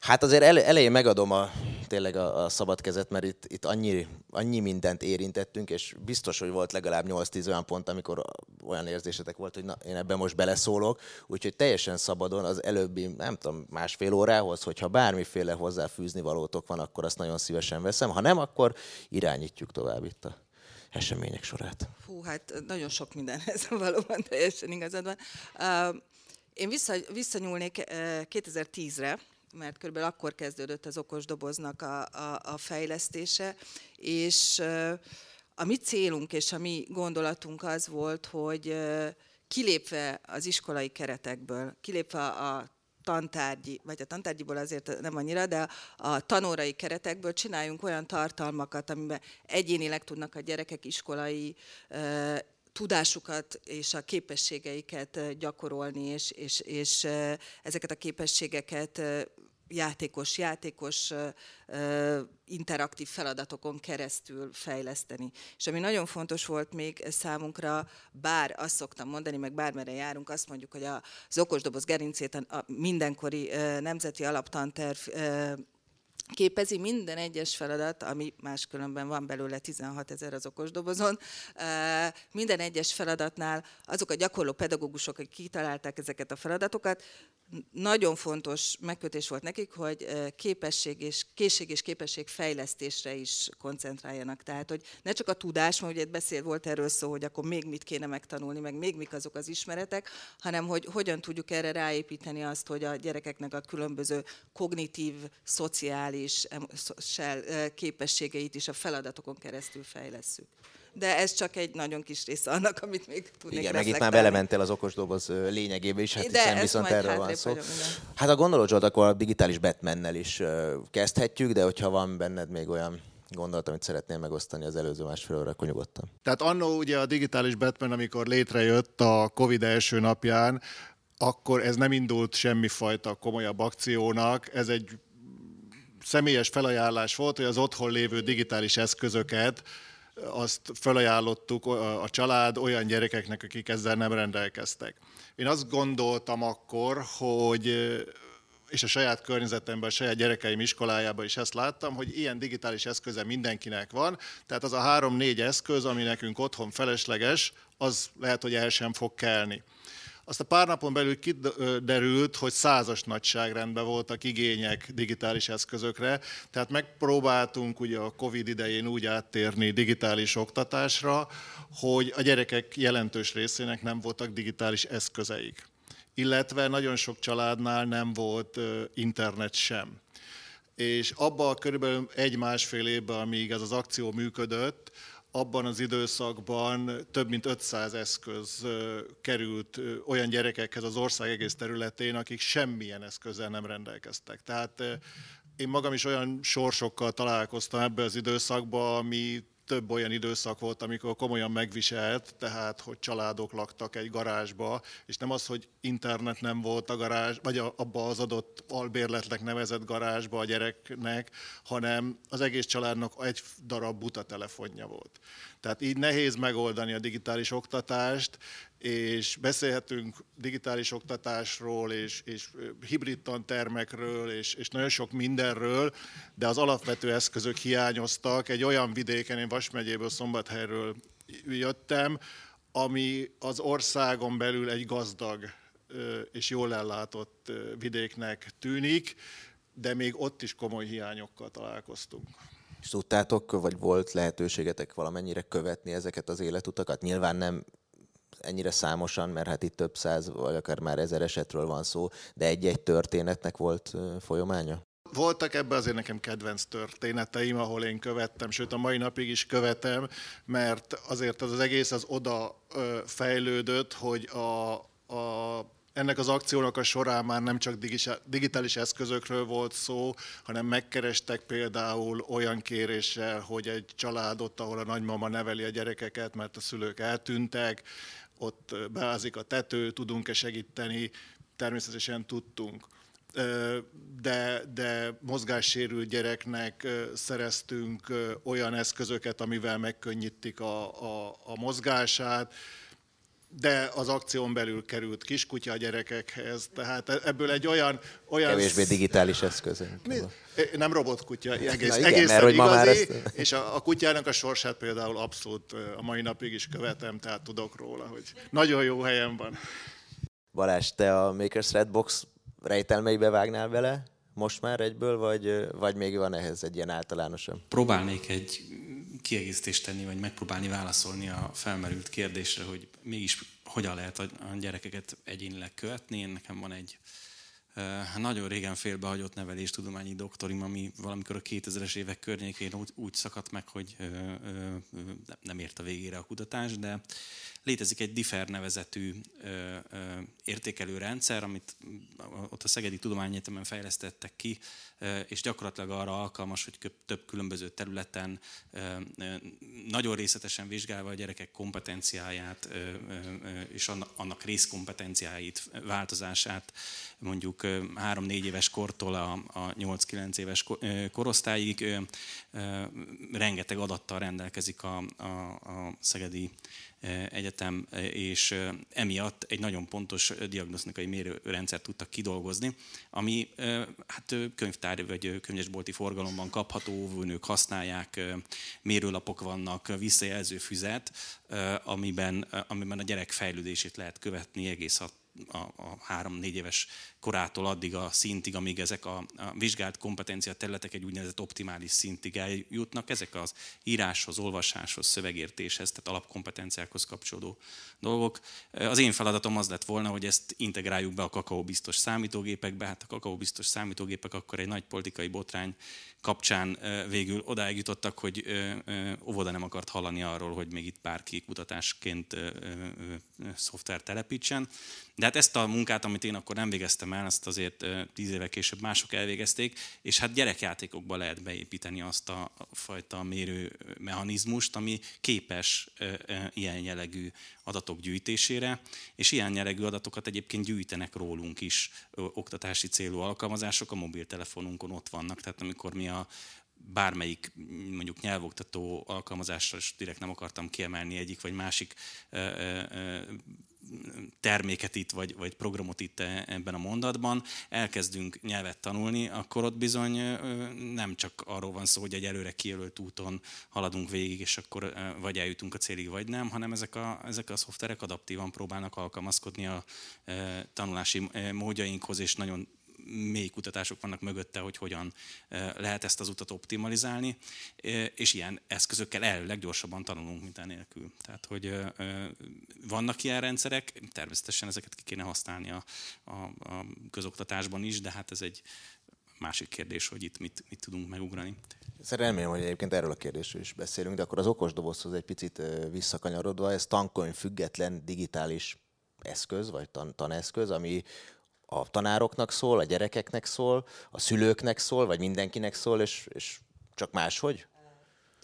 Hát azért elején megadom a, tényleg a, a szabad kezet, mert itt, itt annyi, annyi mindent érintettünk, és biztos, hogy volt legalább 8-10 olyan pont, amikor olyan érzésetek volt, hogy na, én ebben most beleszólok, úgyhogy teljesen szabadon az előbbi, nem tudom, másfél órához, hogyha bármiféle hozzáfűzni valótok van, akkor azt nagyon szívesen veszem, ha nem, akkor irányítjuk tovább itt a események sorát. Hú, hát nagyon sok mindenhez valóban teljesen igazad van. Uh, én vissza, visszanyúlnék 2010-re, eh, mert körülbelül akkor kezdődött az okos doboznak a, a, a fejlesztése, és a mi célunk és a mi gondolatunk az volt, hogy kilépve az iskolai keretekből, kilépve a tantárgyi, vagy a tantárgyiból azért nem annyira, de a tanórai keretekből csináljunk olyan tartalmakat, amiben egyénileg tudnak a gyerekek iskolai tudásukat és a képességeiket gyakorolni, és, és, és ezeket a képességeket játékos, játékos interaktív feladatokon keresztül fejleszteni. És ami nagyon fontos volt még számunkra, bár azt szoktam mondani, meg bármere járunk, azt mondjuk, hogy az okosdoboz gerincét a mindenkori nemzeti alaptanterv képezi minden egyes feladat, ami máskülönben van belőle 16 ezer az okosdobozon, minden egyes feladatnál azok a gyakorló pedagógusok, akik kitalálták ezeket a feladatokat, nagyon fontos megkötés volt nekik, hogy képesség és, készség és képesség fejlesztésre is koncentráljanak. Tehát, hogy ne csak a tudás, mert ugye beszél volt erről szó, hogy akkor még mit kéne megtanulni, meg még mik azok az ismeretek, hanem hogy hogyan tudjuk erre ráépíteni azt, hogy a gyerekeknek a különböző kognitív, szociális képességeit is a feladatokon keresztül fejlesszük de ez csak egy nagyon kis része annak, amit még tudnék Igen, meg itt már belementél az okosdoboz lényegébe is, hát de hiszen viszont erről van szó. Vagyom, hát a gondoló Zsolt, akkor a digitális Batmannel is kezdhetjük, de hogyha van benned még olyan gondolat, amit szeretnél megosztani az előző másfél óra, akkor nyugodtan. Tehát annó ugye a digitális Batman, amikor létrejött a Covid első napján, akkor ez nem indult semmifajta komolyabb akciónak, ez egy személyes felajánlás volt, hogy az otthon lévő digitális eszközöket azt felajánlottuk a család olyan gyerekeknek, akik ezzel nem rendelkeztek. Én azt gondoltam akkor, hogy és a saját környezetemben, a saját gyerekeim iskolájában is ezt láttam, hogy ilyen digitális eszköze mindenkinek van, tehát az a három-négy eszköz, ami nekünk otthon felesleges, az lehet, hogy el sem fog kelni. Azt a pár napon belül kiderült, hogy százas nagyságrendben voltak igények digitális eszközökre, tehát megpróbáltunk ugye a Covid idején úgy áttérni digitális oktatásra, hogy a gyerekek jelentős részének nem voltak digitális eszközeik. Illetve nagyon sok családnál nem volt internet sem. És abban körülbelül egy-másfél évben, amíg ez az akció működött, abban az időszakban több mint 500 eszköz került olyan gyerekekhez az ország egész területén, akik semmilyen eszközzel nem rendelkeztek. Tehát én magam is olyan sorsokkal találkoztam ebbe az időszakban, ami több olyan időszak volt, amikor komolyan megviselt, tehát hogy családok laktak egy garázsba, és nem az, hogy internet nem volt a garázs, vagy abba az adott albérletnek nevezett garázsba a gyereknek, hanem az egész családnak egy darab buta telefonja volt. Tehát így nehéz megoldani a digitális oktatást, és beszélhetünk digitális oktatásról, és, és hibrid tantermekről, és, és nagyon sok mindenről, de az alapvető eszközök hiányoztak. Egy olyan vidéken, én Vas megyéből, Szombathelyről jöttem, ami az országon belül egy gazdag és jól ellátott vidéknek tűnik, de még ott is komoly hiányokkal találkoztunk. És tudtátok, vagy volt lehetőségetek valamennyire követni ezeket az életutakat? Nyilván nem ennyire számosan, mert hát itt több száz, vagy akár már ezer esetről van szó, de egy-egy történetnek volt folyamánya? Voltak ebbe azért nekem kedvenc történeteim, ahol én követtem, sőt a mai napig is követem, mert azért az, az egész az oda fejlődött, hogy a, a ennek az akciónak a során már nem csak digitális eszközökről volt szó, hanem megkerestek például olyan kéréssel, hogy egy családot, ahol a nagymama neveli a gyerekeket, mert a szülők eltűntek, ott beázik a tető, tudunk-e segíteni, természetesen tudtunk. De, de mozgássérült gyereknek szereztünk olyan eszközöket, amivel megkönnyítik a, a, a mozgását, de az akción belül került kiskutya a gyerekekhez, tehát ebből egy olyan... olyan Kevésbé digitális eszköz. Nem robotkutya, egész, Na igen, egészen mert, hogy igazi, ma már ezt... és a, a kutyának a sorsát például abszolút a mai napig is követem, tehát tudok róla, hogy nagyon jó helyen van. Balázs, te a Makers Redbox rejtelmeibe vágnál vele? Most már egyből, vagy, vagy még van ehhez egy ilyen általánosabb? Próbálnék egy kiegészítést tenni, vagy megpróbálni válaszolni a felmerült kérdésre, hogy mégis hogyan lehet a gyerekeket egyénileg követni. Én nekem van egy nagyon régen félbehagyott neveléstudományi doktorim, ami valamikor a 2000-es évek környékén úgy, úgy szakadt meg, hogy nem ért a végére a kutatás, de létezik egy DIFER nevezetű értékelő rendszer, amit ott a Szegedi Tudományegyetemen fejlesztettek ki, és gyakorlatilag arra alkalmas, hogy több különböző területen nagyon részletesen vizsgálva a gyerekek kompetenciáját és annak részkompetenciáit, változását mondjuk 3-4 éves kortól a 8-9 éves korosztályig rengeteg adattal rendelkezik a, a, a Szegedi Egyetem, és emiatt egy nagyon pontos diagnosztikai mérőrendszert tudtak kidolgozni, ami hát könyvtár vagy könyvesbolti forgalomban kapható, óvónők használják, mérőlapok vannak, visszajelző füzet, amiben, amiben a gyerek fejlődését lehet követni egész a a, a három-négy éves korától addig a szintig, amíg ezek a, a vizsgált kompetencia területek egy úgynevezett optimális szintig eljutnak. Ezek az íráshoz, olvasáshoz, szövegértéshez, tehát alapkompetenciákhoz kapcsolódó dolgok. Az én feladatom az lett volna, hogy ezt integráljuk be a kakaóbiztos számítógépekbe. Hát a kakaóbiztos számítógépek akkor egy nagy politikai botrány kapcsán végül odáig jutottak, hogy óvoda nem akart hallani arról, hogy még itt bárki kutatásként szoftver telepítsen. De hát ezt a munkát, amit én akkor nem végeztem el, ezt azért tíz éve később mások elvégezték, és hát gyerekjátékokba lehet beépíteni azt a fajta mérő mechanizmust, ami képes ilyen jellegű adatok gyűjtésére, és ilyen jellegű adatokat egyébként gyűjtenek rólunk is. Oktatási célú alkalmazások, a mobiltelefonunkon ott vannak, tehát amikor mi a bármelyik mondjuk nyelvoktató alkalmazásra, és direkt nem akartam kiemelni egyik vagy másik terméket itt, vagy, vagy programot itt ebben a mondatban, elkezdünk nyelvet tanulni, akkor ott bizony nem csak arról van szó, hogy egy előre kijelölt úton haladunk végig, és akkor vagy eljutunk a célig, vagy nem, hanem ezek a, ezek a szoftverek adaptívan próbálnak alkalmazkodni a tanulási módjainkhoz, és nagyon mély kutatások vannak mögötte, hogy hogyan lehet ezt az utat optimalizálni, és ilyen eszközökkel el leggyorsabban tanulunk, mint enélkül. Tehát, hogy vannak ilyen rendszerek, természetesen ezeket ki kéne használni a, a, a közoktatásban is, de hát ez egy másik kérdés, hogy itt mit, mit tudunk megugrani. Szerintem remélem, hogy egyébként erről a kérdésről is beszélünk, de akkor az okosdobozhoz egy picit visszakanyarodva, ez tankönyv független digitális eszköz, vagy tan- taneszköz, ami a tanároknak szól, a gyerekeknek szól, a szülőknek szól, vagy mindenkinek szól, és, és csak máshogy?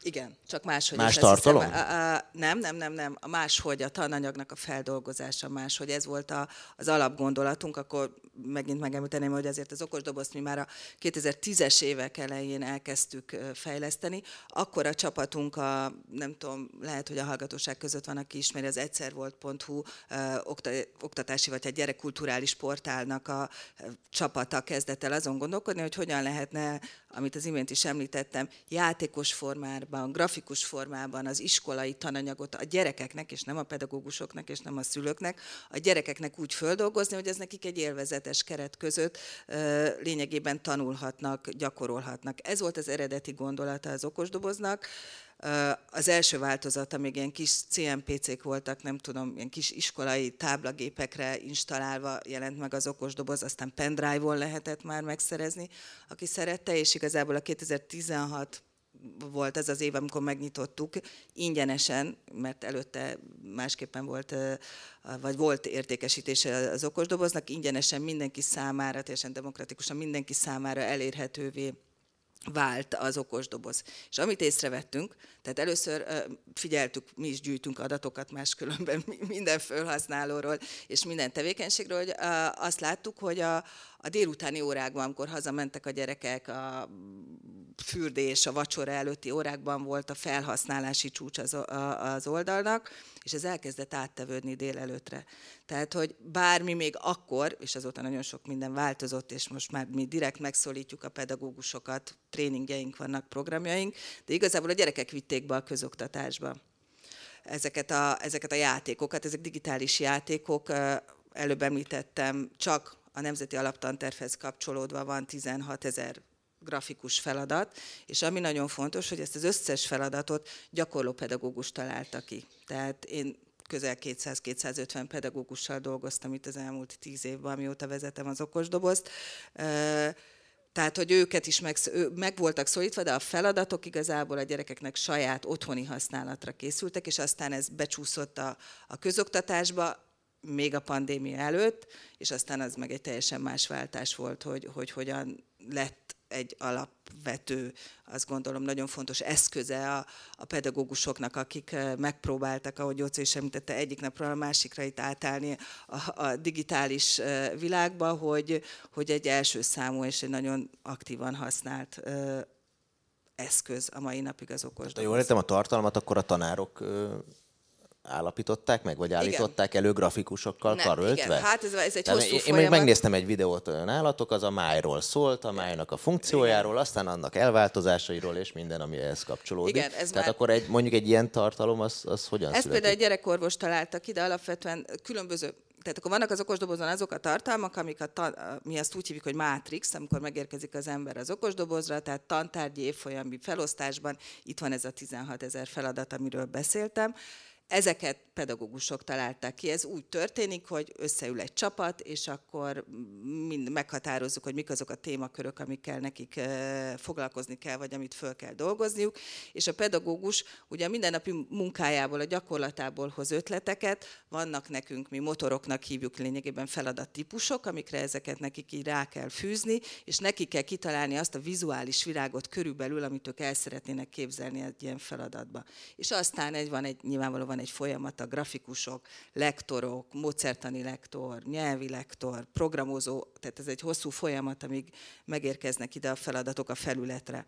Igen, csak máshogy. Más tartalom? Hiszem, a, a, nem, nem, nem, nem. A máshogy, a tananyagnak a feldolgozása máshogy. Ez volt a, az alapgondolatunk, akkor megint megemlíteném, hogy azért az okosdobozt mi már a 2010-es évek elején elkezdtük fejleszteni. Akkor a csapatunk, a, nem tudom, lehet, hogy a hallgatóság között van, aki ismeri az egyszervolt.hu oktatási vagy a gyerekkulturális portálnak a csapata kezdett el azon gondolkodni, hogy hogyan lehetne amit az imént is említettem, játékos formában, grafikus formában az iskolai tananyagot a gyerekeknek, és nem a pedagógusoknak, és nem a szülőknek, a gyerekeknek úgy földolgozni, hogy ez nekik egy élvezetes keret között lényegében tanulhatnak, gyakorolhatnak. Ez volt az eredeti gondolata az okosdoboznak. Az első változata még ilyen kis CMPC-k voltak, nem tudom, ilyen kis iskolai táblagépekre installálva jelent meg az okosdoboz, aztán pendrive-on lehetett már megszerezni, aki szerette, és igazából a 2016 volt ez az év, amikor megnyitottuk, ingyenesen, mert előtte másképpen volt, vagy volt értékesítése az okosdoboznak, ingyenesen mindenki számára, teljesen demokratikusan mindenki számára elérhetővé vált az okosdoboz. És amit észrevettünk, tehát először figyeltük, mi is gyűjtünk adatokat máskülönben minden felhasználóról és minden tevékenységről, hogy azt láttuk, hogy a, a délutáni órákban, amikor hazamentek a gyerekek, a fürdés, a vacsora előtti órákban volt a felhasználási csúcs az, az oldalnak, és ez elkezdett áttevődni délelőtre. Tehát, hogy bármi még akkor, és azóta nagyon sok minden változott, és most már mi direkt megszólítjuk a pedagógusokat, tréningjeink vannak, programjaink, de igazából a gyerekek vitték be a közoktatásba ezeket a, ezeket a játékokat, ezek digitális játékok, előbb említettem, csak a Nemzeti Alaptantervhez kapcsolódva van 16 ezer grafikus feladat, és ami nagyon fontos, hogy ezt az összes feladatot gyakorló pedagógus találta ki. Tehát én közel 200-250 pedagógussal dolgoztam itt az elmúlt tíz évben, amióta vezetem az okosdobozt. Tehát, hogy őket is meg, meg voltak szólítva, de a feladatok igazából a gyerekeknek saját otthoni használatra készültek, és aztán ez becsúszott a, a közoktatásba, még a pandémia előtt, és aztán az meg egy teljesen más váltás volt, hogy, hogy hogyan lett egy alapvető, azt gondolom nagyon fontos eszköze a, a pedagógusoknak, akik eh, megpróbáltak, ahogy Jóci is említette, egyik napról a másikra itt átállni a, a digitális eh, világba, hogy, hogy egy első számú és egy nagyon aktívan használt eh, eszköz a mai napig az okos. Ha jól értem a tartalmat, akkor a tanárok állapították meg, vagy állították igen. elő grafikusokkal Nem, karöltve? Igen, hát ez, ez egy hosszú Én folyamat. még megnéztem egy videót nálatok, az a májról szólt, a májnak a funkciójáról, igen. aztán annak elváltozásairól, és minden, ami ehhez kapcsolódik. Igen, ez Tehát már... akkor egy, mondjuk egy ilyen tartalom, az, az hogyan Ezt például egy gyerekorvos találta ki, de alapvetően különböző tehát akkor vannak az okosdobozon azok a tartalmak, amik a ta, mi azt úgy hívjuk, hogy mátrix, amikor megérkezik az ember az okosdobozra, tehát tantárgyi évfolyami felosztásban, itt van ez a 16 ezer feladat, amiről beszéltem. Ezeket pedagógusok találták ki. Ez úgy történik, hogy összeül egy csapat, és akkor mind meghatározzuk, hogy mik azok a témakörök, amikkel nekik foglalkozni kell, vagy amit föl kell dolgozniuk. És a pedagógus ugye a mindennapi munkájából, a gyakorlatából hoz ötleteket. Vannak nekünk, mi motoroknak hívjuk lényegében feladattípusok, amikre ezeket nekik így rá kell fűzni, és neki kell kitalálni azt a vizuális virágot körülbelül, amit ők el szeretnének képzelni egy ilyen feladatba. És aztán egy, van egy, nyilvánvalóan van egy a grafikusok, lektorok, mozertani lektor, nyelvi lektor, programozó, tehát ez egy hosszú folyamat, amíg megérkeznek ide a feladatok a felületre.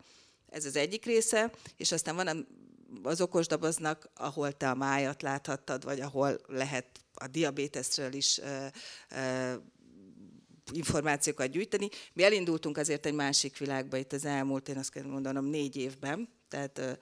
Ez az egyik része, és aztán van az okosdoboznak, ahol te a májat láthattad, vagy ahol lehet a diabétesről is információkat gyűjteni. Mi elindultunk azért egy másik világba itt az elmúlt, én azt kell mondanom, négy évben. Tehát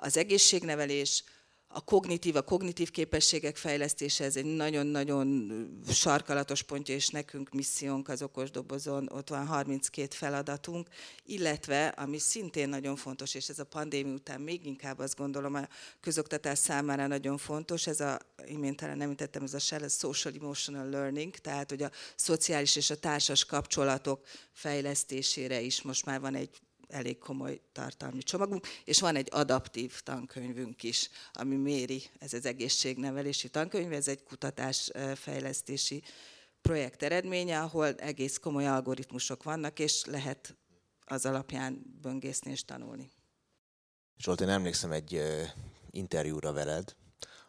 az egészségnevelés, a kognitív, a kognitív képességek fejlesztése, ez egy nagyon-nagyon sarkalatos pontja, és nekünk missziónk az okosdobozon, ott van 32 feladatunk, illetve, ami szintén nagyon fontos, és ez a pandémia után még inkább azt gondolom a közoktatás számára nagyon fontos, ez a, imént talán említettem, ez a SHEL, a Social Emotional Learning, tehát hogy a szociális és a társas kapcsolatok fejlesztésére is most már van egy elég komoly tartalmi csomagunk, és van egy adaptív tankönyvünk is, ami méri, ez az egészségnevelési tankönyv, ez egy kutatásfejlesztési projekt eredménye, ahol egész komoly algoritmusok vannak, és lehet az alapján böngészni és tanulni. Zsolt, én emlékszem egy interjúra veled,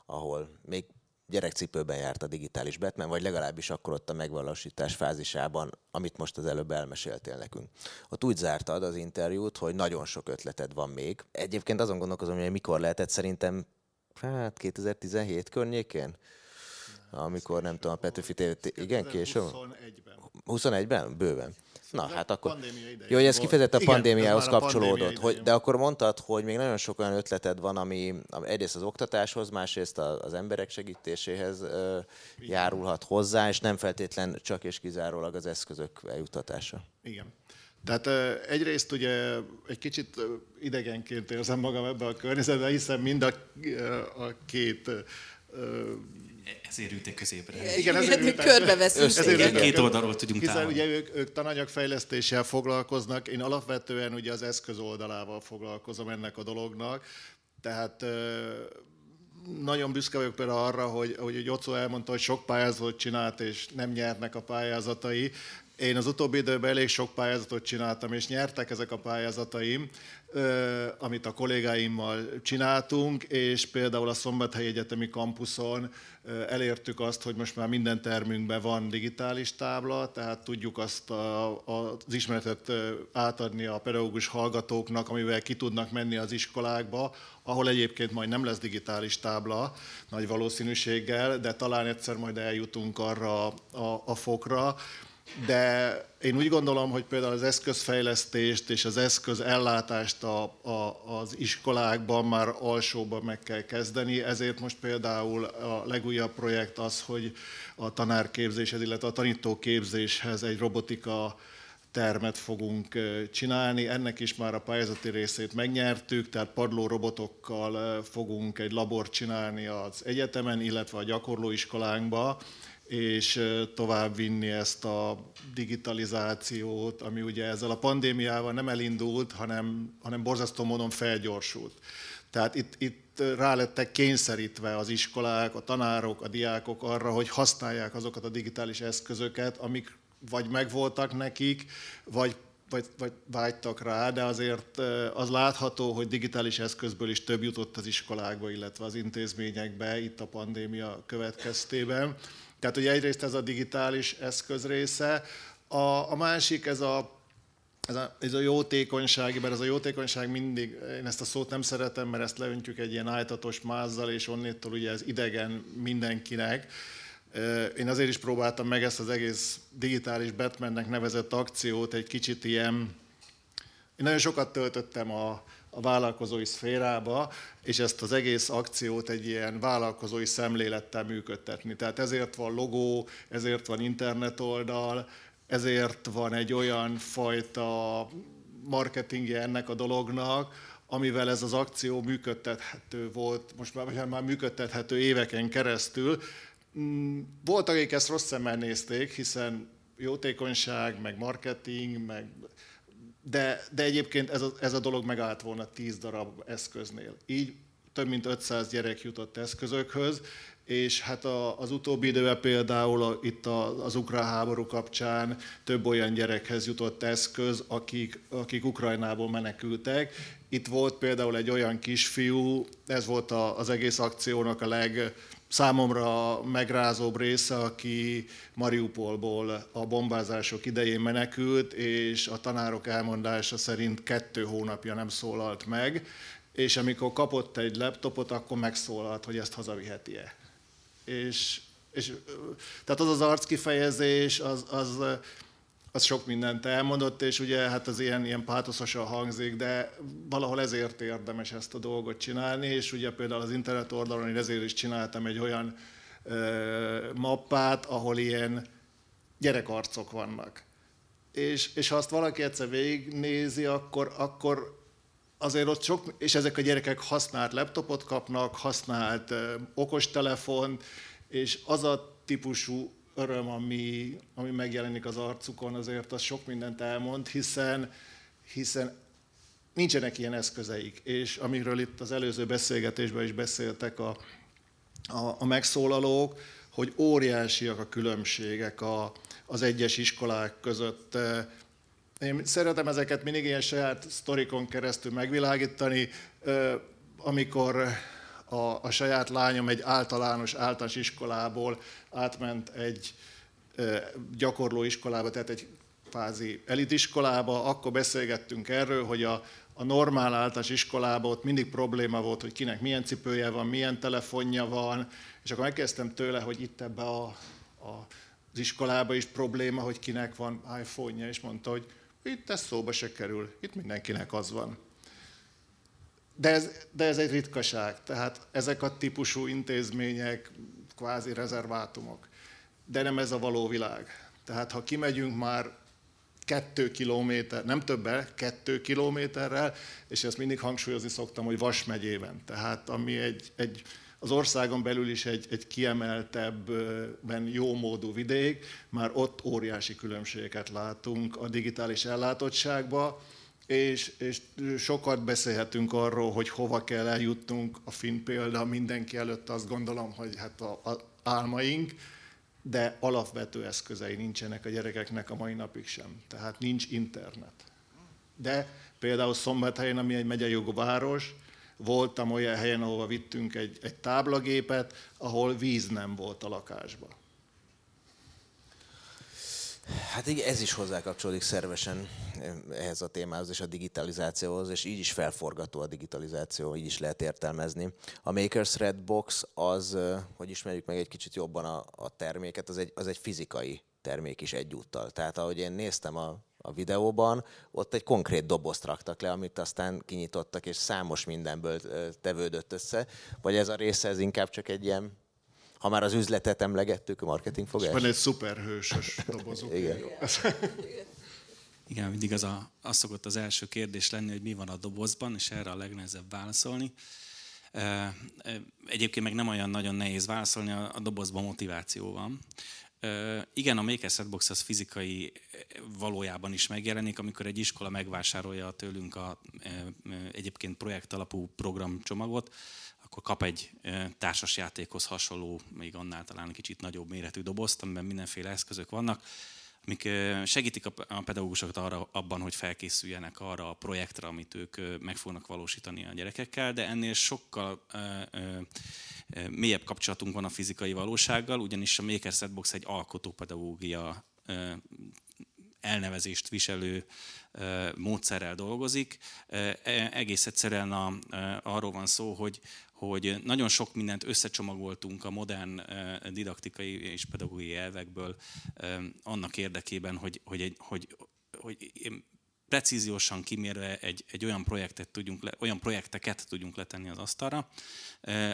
ahol még gyerekcipőben járt a digitális Batman, vagy legalábbis akkor ott a megvalósítás fázisában, amit most az előbb elmeséltél nekünk. Ott úgy zártad az interjút, hogy nagyon sok ötleted van még. Egyébként azon gondolkozom, hogy mikor lehetett szerintem, hát 2017 környékén? Amikor nem tudom, a Petőfi TV, igen, később? 21-ben. 21-ben? Bőven. Na, hát akkor... Jó, hogy ez kifejezetten a pandémiához Igen, kapcsolódott. Hogy, de akkor mondtad, hogy még nagyon sok olyan ötleted van, ami, egyrészt az oktatáshoz, másrészt az emberek segítéséhez járulhat hozzá, és nem feltétlen csak és kizárólag az eszközök eljutatása. Igen. Tehát egyrészt ugye egy kicsit idegenként érzem magam ebbe a környezetben, hiszen mind a, a két ezért ültek középre. Igen, ezért ültek. Körbeveszünk. Ezért két oldalról tudjunk Hiszen távolni. ugye ők, ők tananyagfejlesztéssel foglalkoznak, én alapvetően ugye az eszköz oldalával foglalkozom ennek a dolognak, tehát nagyon büszke vagyok például arra, hogy, hogy Jocó elmondta, hogy sok pályázatot csinált, és nem nyernek a pályázatai. Én az utóbbi időben elég sok pályázatot csináltam, és nyertek ezek a pályázataim, amit a kollégáimmal csináltunk, és például a Szombathelyi Egyetemi kampuszon elértük azt, hogy most már minden termünkben van digitális tábla, tehát tudjuk azt a, az ismeretet átadni a pedagógus hallgatóknak, amivel ki tudnak menni az iskolákba, ahol egyébként majd nem lesz digitális tábla nagy valószínűséggel, de talán egyszer majd eljutunk arra a, a fokra, de én úgy gondolom, hogy például az eszközfejlesztést és az eszköz ellátást a, a, az iskolákban már alsóban meg kell kezdeni, ezért most például a legújabb projekt az, hogy a tanárképzéshez, illetve a tanítóképzéshez egy robotika termet fogunk csinálni. Ennek is már a pályázati részét megnyertük, tehát padló robotokkal fogunk egy labort csinálni az egyetemen, illetve a gyakorlóiskolánkba, és tovább vinni ezt a digitalizációt, ami ugye ezzel a pandémiával nem elindult, hanem, hanem borzasztó módon felgyorsult. Tehát itt, itt rá lettek kényszerítve az iskolák, a tanárok, a diákok arra, hogy használják azokat a digitális eszközöket, amik vagy megvoltak nekik, vagy, vagy, vagy vágytak rá, de azért az látható, hogy digitális eszközből is több jutott az iskolákba, illetve az intézményekbe itt a pandémia következtében. Tehát ugye egyrészt ez a digitális eszköz része, a, a másik ez a ez a, ez a jótékonyság, mert ez a jótékonyság mindig, én ezt a szót nem szeretem, mert ezt leöntjük egy ilyen ájtatos mázzal, és onnétól ugye ez idegen mindenkinek. Én azért is próbáltam meg ezt az egész digitális Batmannek nevezett akciót egy kicsit ilyen... Én nagyon sokat töltöttem a, a vállalkozói szférába, és ezt az egész akciót egy ilyen vállalkozói szemlélettel működtetni. Tehát ezért van logó, ezért van internetoldal, ezért van egy olyan fajta marketingje ennek a dolognak, amivel ez az akció működtethető volt, most már, már működtethető éveken keresztül. Mm, voltak, akik ezt rossz szemmel nézték, hiszen jótékonyság, meg marketing, meg de, de egyébként ez a, ez a dolog megállt volna 10 darab eszköznél. Így több mint 500 gyerek jutott eszközökhöz, és hát a, az utóbbi időben például a, itt a, az ukrán háború kapcsán több olyan gyerekhez jutott eszköz, akik, akik Ukrajnából menekültek. Itt volt például egy olyan kisfiú, ez volt a, az egész akciónak a leg számomra megrázóbb része, aki Mariupolból a bombázások idején menekült, és a tanárok elmondása szerint kettő hónapja nem szólalt meg, és amikor kapott egy laptopot, akkor megszólalt, hogy ezt hazaviheti-e. És, és tehát az az arckifejezés, az, az az sok mindent elmondott, és ugye hát az ilyen, ilyen pátoszosan hangzik, de valahol ezért érdemes ezt a dolgot csinálni, és ugye például az internet oldalon én ezért is csináltam egy olyan ö, mappát, ahol ilyen gyerekarcok vannak. És, és ha azt valaki egyszer végignézi, akkor, akkor azért ott sok, és ezek a gyerekek használt laptopot kapnak, használt ö, okostelefon, és az a típusú öröm, ami, ami megjelenik az arcukon, azért az sok mindent elmond, hiszen, hiszen nincsenek ilyen eszközeik. És amiről itt az előző beszélgetésben is beszéltek a, a, a megszólalók, hogy óriásiak a különbségek a, az egyes iskolák között. Én szeretem ezeket mindig ilyen saját sztorikon keresztül megvilágítani, amikor a, a saját lányom egy általános általános iskolából átment egy gyakorló iskolába, tehát egy kvázi elitiskolába, akkor beszélgettünk erről, hogy a, a normál általános iskolában ott mindig probléma volt, hogy kinek milyen cipője van, milyen telefonja van, és akkor megkezdtem tőle, hogy itt ebbe a, a, az iskolába is probléma, hogy kinek van iPhone-ja, és mondta, hogy itt ez szóba se kerül, itt mindenkinek az van. De ez, de ez egy ritkaság, tehát ezek a típusú intézmények kvázi rezervátumok. De nem ez a való világ. Tehát ha kimegyünk már kettő kilométer, nem többen, kettő kilométerrel, és ezt mindig hangsúlyozni szoktam, hogy Vas megyében. Tehát ami egy, egy az országon belül is egy, egy kiemeltebben jó módú vidék, már ott óriási különbségeket látunk a digitális ellátottságban, és, és sokat beszélhetünk arról, hogy hova kell eljutnunk, a finn példa mindenki előtt azt gondolom, hogy hát a, a álmaink, de alapvető eszközei nincsenek a gyerekeknek a mai napig sem. Tehát nincs internet. De például Szombathelyen, ami egy megyei város, voltam olyan helyen, ahova vittünk egy, egy táblagépet, ahol víz nem volt a lakásban. Hát igen, ez is hozzá kapcsolódik szervesen eh, ehhez a témához és a digitalizációhoz, és így is felforgató a digitalizáció, így is lehet értelmezni. A Makers Red Box az, eh, hogy ismerjük meg egy kicsit jobban a, a terméket, az egy, az egy fizikai termék is egyúttal. Tehát ahogy én néztem a, a videóban, ott egy konkrét dobozt raktak le, amit aztán kinyitottak, és számos mindenből eh, tevődött össze. Vagy ez a része, ez inkább csak egy ilyen ha már az üzletet emlegettük, a marketingfogás. Van egy szuperhősös dobozuk. Igen. Igen, mindig az, a, az szokott az első kérdés lenni, hogy mi van a dobozban, és erre a legnehezebb válaszolni. Egyébként meg nem olyan nagyon nehéz válaszolni, a dobozban motiváció van. Igen, a Maker Setbox az fizikai valójában is megjelenik, amikor egy iskola megvásárolja tőlünk a egyébként projekt alapú programcsomagot, akkor kap egy társasjátékhoz hasonló, még annál talán kicsit nagyobb méretű dobozt, amiben mindenféle eszközök vannak, amik segítik a pedagógusokat arra, abban, hogy felkészüljenek arra a projektre, amit ők meg fognak valósítani a gyerekekkel, de ennél sokkal mélyebb kapcsolatunk van a fizikai valósággal, ugyanis a Maker Setbox egy alkotópedagógia elnevezést viselő módszerrel dolgozik. E, egész egyszerűen a, arról van szó, hogy, hogy nagyon sok mindent összecsomagoltunk a modern didaktikai és pedagógiai elvekből annak érdekében, hogy, hogy, egy, hogy, hogy precíziósan kimérve egy, egy olyan, projektet tudjunk le, olyan projekteket tudjunk letenni az asztalra,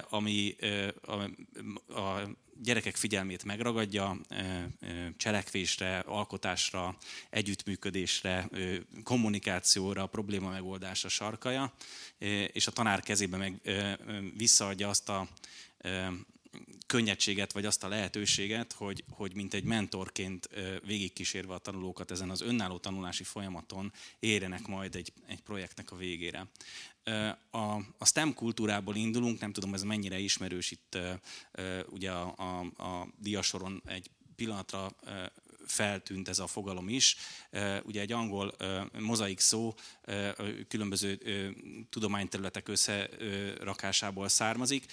ami a, a gyerekek figyelmét megragadja cselekvésre, alkotásra, együttműködésre, kommunikációra, probléma megoldásra sarkaja, és a tanár kezébe meg visszaadja azt a könnyedséget, vagy azt a lehetőséget, hogy, hogy mint egy mentorként végigkísérve a tanulókat ezen az önálló tanulási folyamaton érjenek majd egy, egy projektnek a végére. A, a STEM kultúrából indulunk, nem tudom ez mennyire ismerős itt ugye a, a, a diasoron egy pillanatra feltűnt ez a fogalom is. Ugye egy angol mozaik szó különböző tudományterületek összerakásából származik,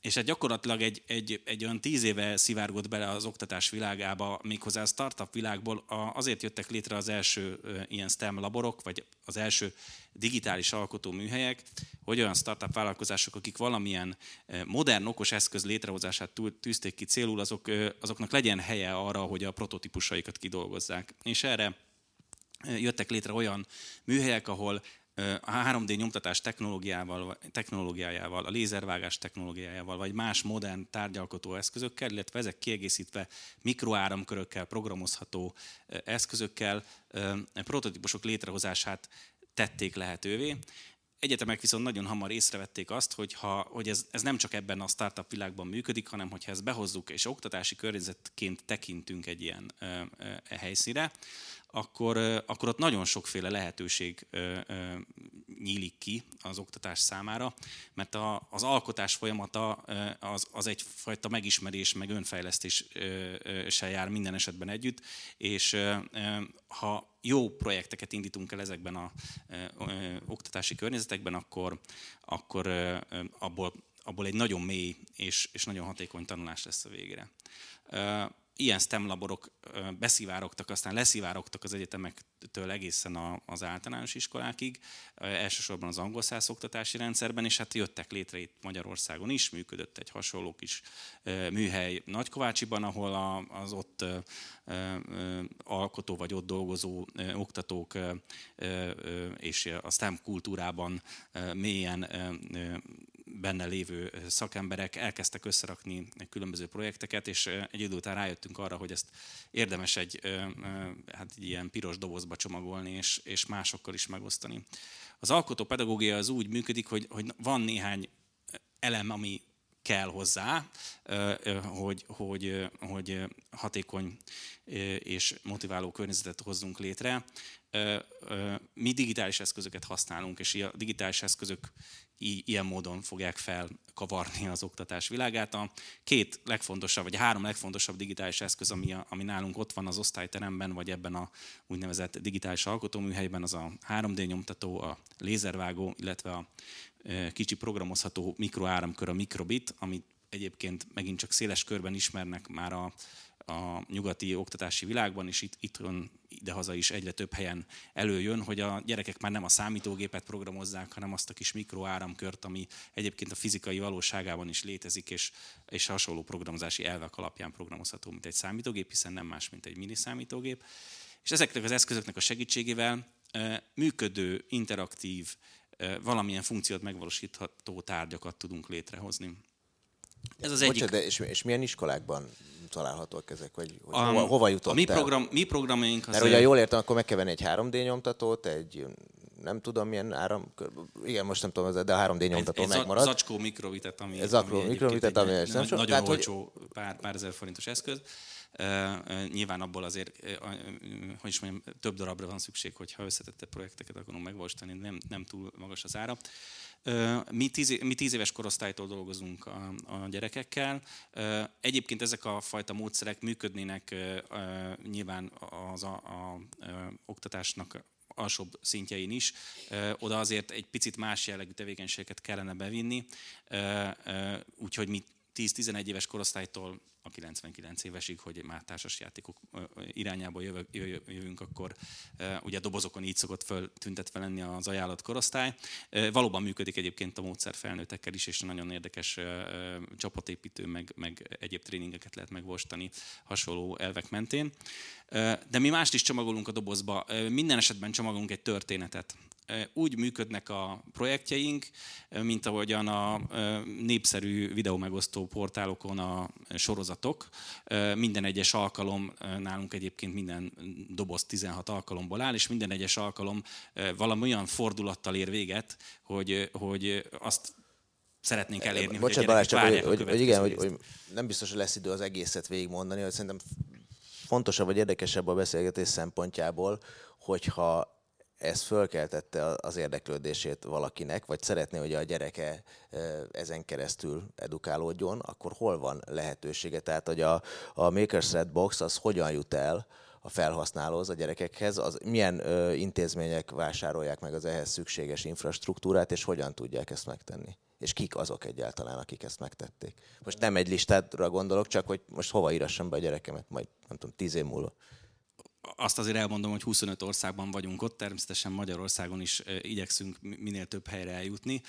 és hát gyakorlatilag egy, egy, egy olyan tíz éve szivárgott bele az oktatás világába, méghozzá a startup világból azért jöttek létre az első ilyen STEM laborok, vagy az első digitális alkotó műhelyek, hogy olyan startup vállalkozások, akik valamilyen modern, okos eszköz létrehozását tűzték ki célul, azok, azoknak legyen helye arra, hogy a prototípusaikat kidolgozzák. És erre jöttek létre olyan műhelyek, ahol a 3D nyomtatás technológiával, technológiájával, a lézervágás technológiájával, vagy más modern tárgyalkotó eszközökkel, illetve ezek kiegészítve mikroáramkörökkel, programozható eszközökkel prototípusok létrehozását tették lehetővé. Egyetemek viszont nagyon hamar észrevették azt, hogy, ha, hogy ez, ez nem csak ebben a startup világban működik, hanem hogyha ezt behozzuk és oktatási környezetként tekintünk egy ilyen ö, ö, helyszíre, akkor, akkor ott nagyon sokféle lehetőség nyílik ki az oktatás számára, mert a, az alkotás folyamata az, az egyfajta megismerés, meg önfejlesztés se jár minden esetben együtt, és ha jó projekteket indítunk el ezekben a oktatási környezetekben, akkor, akkor abból, abból egy nagyon mély és, és nagyon hatékony tanulás lesz a végére ilyen STEM laborok beszivárogtak, aztán leszivárogtak az egyetemektől egészen az általános iskolákig, elsősorban az angol száz oktatási rendszerben, és hát jöttek létre itt Magyarországon is, működött egy hasonló kis műhely Nagykovácsiban, ahol az ott alkotó vagy ott dolgozó oktatók és a STEM kultúrában mélyen benne lévő szakemberek elkezdtek összerakni különböző projekteket, és egy idő után rájöttünk arra, hogy ezt érdemes egy, hát egy ilyen piros dobozba csomagolni, és, és másokkal is megosztani. Az alkotó pedagógia az úgy működik, hogy, hogy van néhány elem, ami kell hozzá, hogy, hogy, hogy hatékony és motiváló környezetet hozzunk létre. Mi digitális eszközöket használunk, és a digitális eszközök ilyen módon fogják felkavarni az oktatás világát. A két legfontosabb, vagy három legfontosabb digitális eszköz, ami, a, ami nálunk ott van az osztályteremben, vagy ebben a úgynevezett digitális alkotóműhelyben, az a 3D nyomtató, a lézervágó, illetve a kicsi programozható mikroáramkör, a mikrobit, amit egyébként megint csak széles körben ismernek már a, a nyugati oktatási világban, és itt, itthon idehaza is egyre több helyen előjön, hogy a gyerekek már nem a számítógépet programozzák, hanem azt a kis mikroáramkört, ami egyébként a fizikai valóságában is létezik, és, és hasonló programozási elvek alapján programozható, mint egy számítógép, hiszen nem más, mint egy mini számítógép. És ezeknek az eszközöknek a segítségével működő, interaktív, valamilyen funkciót megvalósítható tárgyakat tudunk létrehozni. Ez az egyik. Bocsánat, de és, és milyen iskolákban találhatók ezek, vagy hogy a, hova, hova jutott A mi, program, mi programjaink az... Mert ugye jól értem, akkor meg kell venni egy 3D nyomtatót, egy nem tudom milyen áram, igen, most nem tudom, de a 3D nyomtató egy, megmarad. Egy zacskó mikrovitet, ami, egy zacskó ami mikrovitet, ami egy, nem Nagyon tehát, olcsó, hogy... pár, pár ezer forintos eszköz. Uh, uh, nyilván abból azért, hogy is mondjam, több darabra van szükség, hogyha összetette projekteket akarunk megvalósítani, nem, nem túl magas az ára. Mi tíz, mi tíz éves korosztálytól dolgozunk a, a gyerekekkel. Egyébként ezek a fajta módszerek működnének nyilván az a, a, a oktatásnak alsóbb szintjein is. Oda azért egy picit más jellegű tevékenységeket kellene bevinni, úgyhogy mi 10-11 éves korosztálytól a 99 évesig, hogy már társasjátékok irányába jövünk, akkor ugye a dobozokon így szokott föl tüntetve lenni az ajánlott korosztály. Valóban működik egyébként a módszer felnőttekkel is, és nagyon érdekes csapatépítő, meg, meg egyéb tréningeket lehet megvostani hasonló elvek mentén. De mi mást is csomagolunk a dobozba. Minden esetben csomagolunk egy történetet úgy működnek a projektjeink, mint ahogyan a népszerű videómegosztó portálokon a sorozatok. Minden egyes alkalom nálunk egyébként minden doboz 16 alkalomból áll, és minden egyes alkalom valami olyan fordulattal ér véget, hogy, hogy azt szeretnénk elérni, Bocsánat, hogy Balázs, csak, hogy, hogy, hogy igen, hogy, hogy nem biztos, hogy lesz idő az egészet végigmondani, hogy szerintem fontosabb vagy érdekesebb a beszélgetés szempontjából, hogyha ez fölkeltette az érdeklődését valakinek, vagy szeretné, hogy a gyereke ezen keresztül edukálódjon, akkor hol van lehetősége? Tehát, hogy a, a Maker's Red Box az hogyan jut el a felhasználóhoz, a gyerekekhez, az milyen ö, intézmények vásárolják meg az ehhez szükséges infrastruktúrát, és hogyan tudják ezt megtenni? És kik azok egyáltalán, akik ezt megtették? Most nem egy listára gondolok, csak hogy most hova írassam be a gyerekemet, majd nem tudom, tíz év múlva azt azért elmondom, hogy 25 országban vagyunk ott, természetesen Magyarországon is igyekszünk minél több helyre eljutni.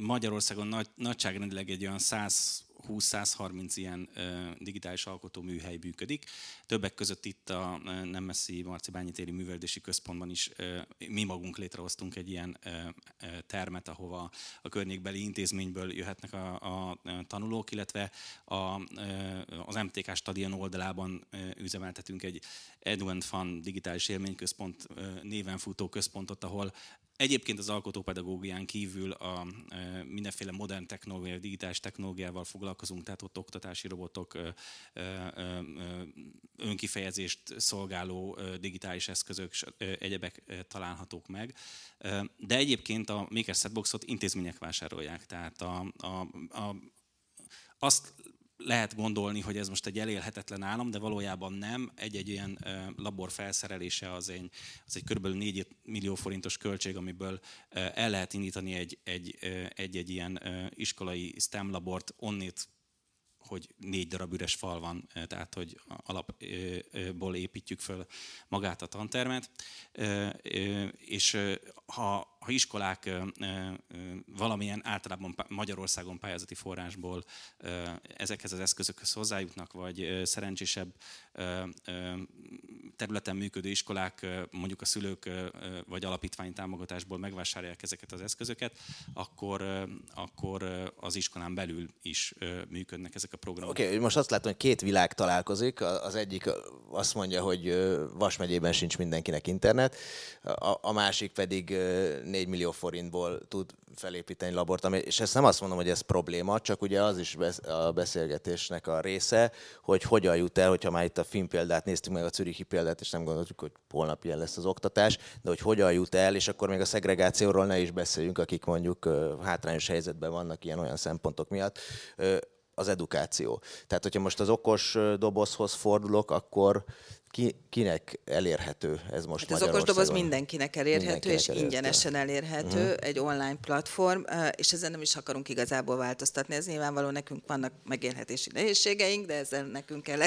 Magyarországon nagy, nagyságrendileg egy olyan 100 20-130 ilyen digitális alkotóműhely működik. Többek között itt a nem messzi Marci téri műveldési központban is mi magunk létrehoztunk egy ilyen termet, ahova a környékbeli intézményből jöhetnek a, a tanulók, illetve a, az MTK stadion oldalában üzemeltetünk egy Edu Fun digitális élményközpont néven futó központot, ahol Egyébként az alkotópedagógián kívül a e, mindenféle modern technológia, digitális technológiával foglalkozunk, tehát ott oktatási robotok, e, e, önkifejezést szolgáló digitális eszközök, egyebek találhatók meg. De egyébként a Maker Setboxot intézmények vásárolják, tehát a, a, a, azt lehet gondolni, hogy ez most egy elérhetetlen állam, de valójában nem. Egy-egy ilyen labor felszerelése az egy, az egy kb. 4 millió forintos költség, amiből el lehet indítani egy, egy, egy, egy ilyen iskolai STEM labort, onnét hogy négy darab üres fal van, tehát hogy alapból építjük föl magát a tantermet, és ha ha iskolák valamilyen általában Magyarországon pályázati forrásból ezekhez az eszközökhöz hozzájutnak, vagy szerencsésebb területen működő iskolák, mondjuk a szülők vagy alapítvány támogatásból megvásárolják ezeket az eszközöket, akkor, akkor az iskolán belül is működnek ezek a programok. Oké, okay, most azt látom, hogy két világ találkozik. Az egyik azt mondja, hogy Vas megyében sincs mindenkinek internet, a, a másik pedig 4 millió forintból tud felépíteni labort, és ezt nem azt mondom, hogy ez probléma, csak ugye az is a beszélgetésnek a része, hogy hogyan jut el, hogyha már itt a film példát néztük meg, a Zürichi példát, és nem gondoltuk, hogy holnap ilyen lesz az oktatás, de hogy hogyan jut el, és akkor még a szegregációról ne is beszéljünk, akik mondjuk hátrányos helyzetben vannak ilyen-olyan szempontok miatt az edukáció. Tehát, hogyha most az okos dobozhoz fordulok, akkor ki, kinek elérhető ez most hát Az okos doboz mindenkinek elérhető, mindenkinek és elérhető. ingyenesen elérhető, uh-huh. egy online platform, és ezen nem is akarunk igazából változtatni. Ez nyilvánvaló, nekünk vannak megélhetési nehézségeink, de ezzel nekünk kell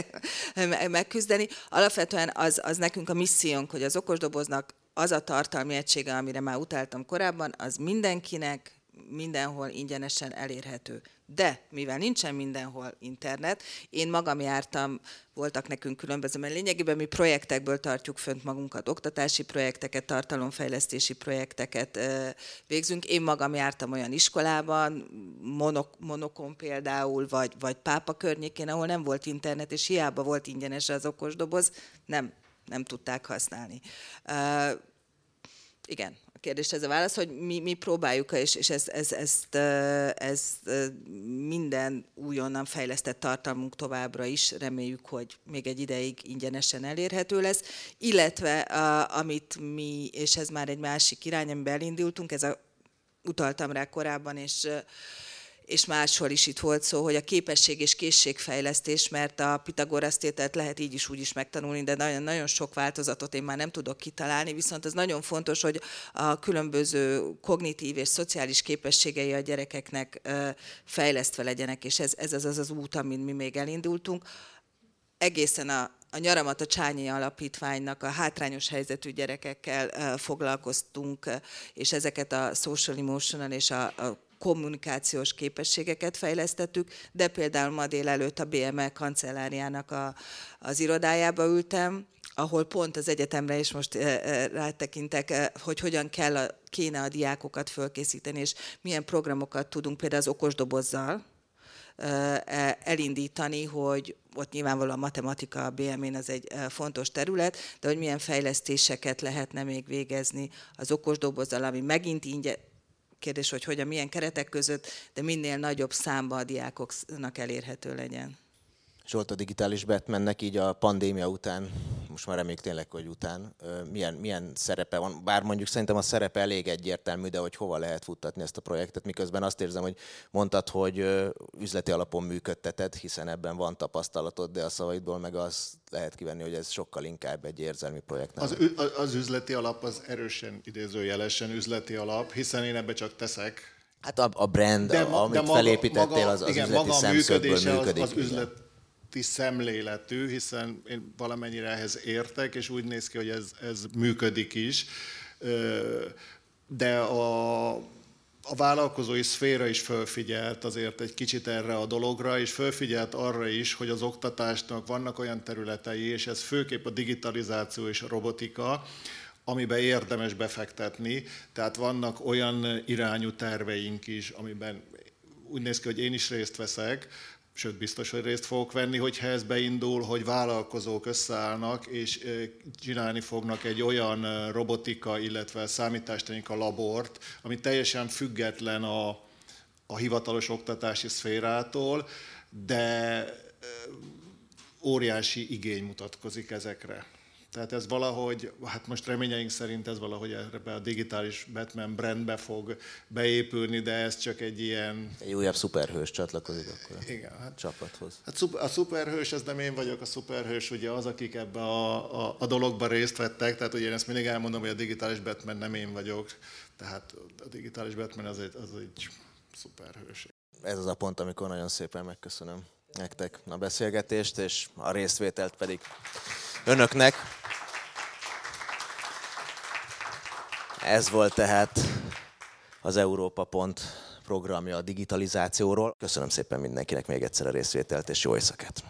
megküzdeni. Alapvetően az, az nekünk a missziónk, hogy az okos doboznak az a tartalmi egysége, amire már utáltam korábban, az mindenkinek, mindenhol ingyenesen elérhető. De mivel nincsen mindenhol internet, én magam jártam, voltak nekünk különböző, mert lényegében mi projektekből tartjuk fönt magunkat, oktatási projekteket, tartalomfejlesztési projekteket végzünk. Én magam jártam olyan iskolában, monok, monokon például, vagy, vagy Pápa környékén, ahol nem volt internet, és hiába volt ingyenes az okosdoboz, nem, nem tudták használni. Uh, igen, kérdés ez a válasz, hogy mi, mi próbáljuk, és, és ez, ez, ezt, ezt minden újonnan fejlesztett tartalmunk továbbra is, reméljük, hogy még egy ideig ingyenesen elérhető lesz, illetve a, amit mi, és ez már egy másik irány, amiben elindultunk, ez a, utaltam rá korábban, és és máshol is itt volt szó, hogy a képesség és készségfejlesztés, mert a Pitagorasz tételt lehet így is úgy is megtanulni, de nagyon, nagyon sok változatot én már nem tudok kitalálni, viszont az nagyon fontos, hogy a különböző kognitív és szociális képességei a gyerekeknek fejlesztve legyenek, és ez, ez az az, az út, amin mi még elindultunk. Egészen a, a nyaramat a Csányi Alapítványnak a hátrányos helyzetű gyerekekkel foglalkoztunk, és ezeket a social emotional és a, a kommunikációs képességeket fejlesztettük, de például ma délelőtt a BML kancelláriának a, az irodájába ültem, ahol pont az egyetemre is most e, e, rátekintek, hogy hogyan kell a, kéne a diákokat fölkészíteni, és milyen programokat tudunk például az okosdobozzal elindítani, hogy ott nyilvánvalóan a matematika a BM-én az egy fontos terület, de hogy milyen fejlesztéseket lehetne még végezni az okosdobozzal, ami megint ingyen, kérdés, hogy hogyan, milyen keretek között, de minél nagyobb számba a diákoknak elérhető legyen. Zsolt, a digitális Batmannek így a pandémia után, most már reméljük tényleg, hogy után, milyen, milyen szerepe van? Bár mondjuk szerintem a szerepe elég egyértelmű, de hogy hova lehet futtatni ezt a projektet, miközben azt érzem, hogy mondtad, hogy üzleti alapon működteted, hiszen ebben van tapasztalatod, de a szavaidból meg az lehet kivenni, hogy ez sokkal inkább egy érzelmi projekt. Az, az üzleti alap az erősen idézőjelesen üzleti alap, hiszen én ebbe csak teszek, Hát a, a brand, de, amit de maga, felépítettél, az, az igen, üzleti maga szemszögből működik. Az, az üzlet, szemléletű, hiszen én valamennyire ehhez értek, és úgy néz ki, hogy ez, ez működik is. De a, a vállalkozói szféra is fölfigyelt azért egy kicsit erre a dologra, és fölfigyelt arra is, hogy az oktatásnak vannak olyan területei, és ez főképp a digitalizáció és a robotika, amiben érdemes befektetni. Tehát vannak olyan irányú terveink is, amiben úgy néz ki, hogy én is részt veszek, sőt biztos, hogy részt fogok venni, hogyha ez beindul, hogy vállalkozók összeállnak, és csinálni fognak egy olyan robotika, illetve számítástechnika labort, ami teljesen független a, a hivatalos oktatási szférától, de óriási igény mutatkozik ezekre. Tehát ez valahogy, hát most reményeink szerint ez valahogy ebbe a digitális Batman brandbe fog beépülni, de ez csak egy ilyen... Egy újabb szuperhős csatlakozik akkor Igen, a hát, csapathoz. Hát a szuperhős, ez nem én vagyok, a szuperhős ugye az, akik ebbe a, a, a dologba részt vettek, tehát ugye én ezt mindig elmondom, hogy a digitális Batman nem én vagyok, tehát a digitális Batman az egy, az egy szuperhős. Ez az a pont, amikor nagyon szépen megköszönöm nektek a beszélgetést, és a részvételt pedig önöknek. Ez volt tehát az Európa Pont programja a digitalizációról. Köszönöm szépen mindenkinek még egyszer a részvételt, és jó éjszakát!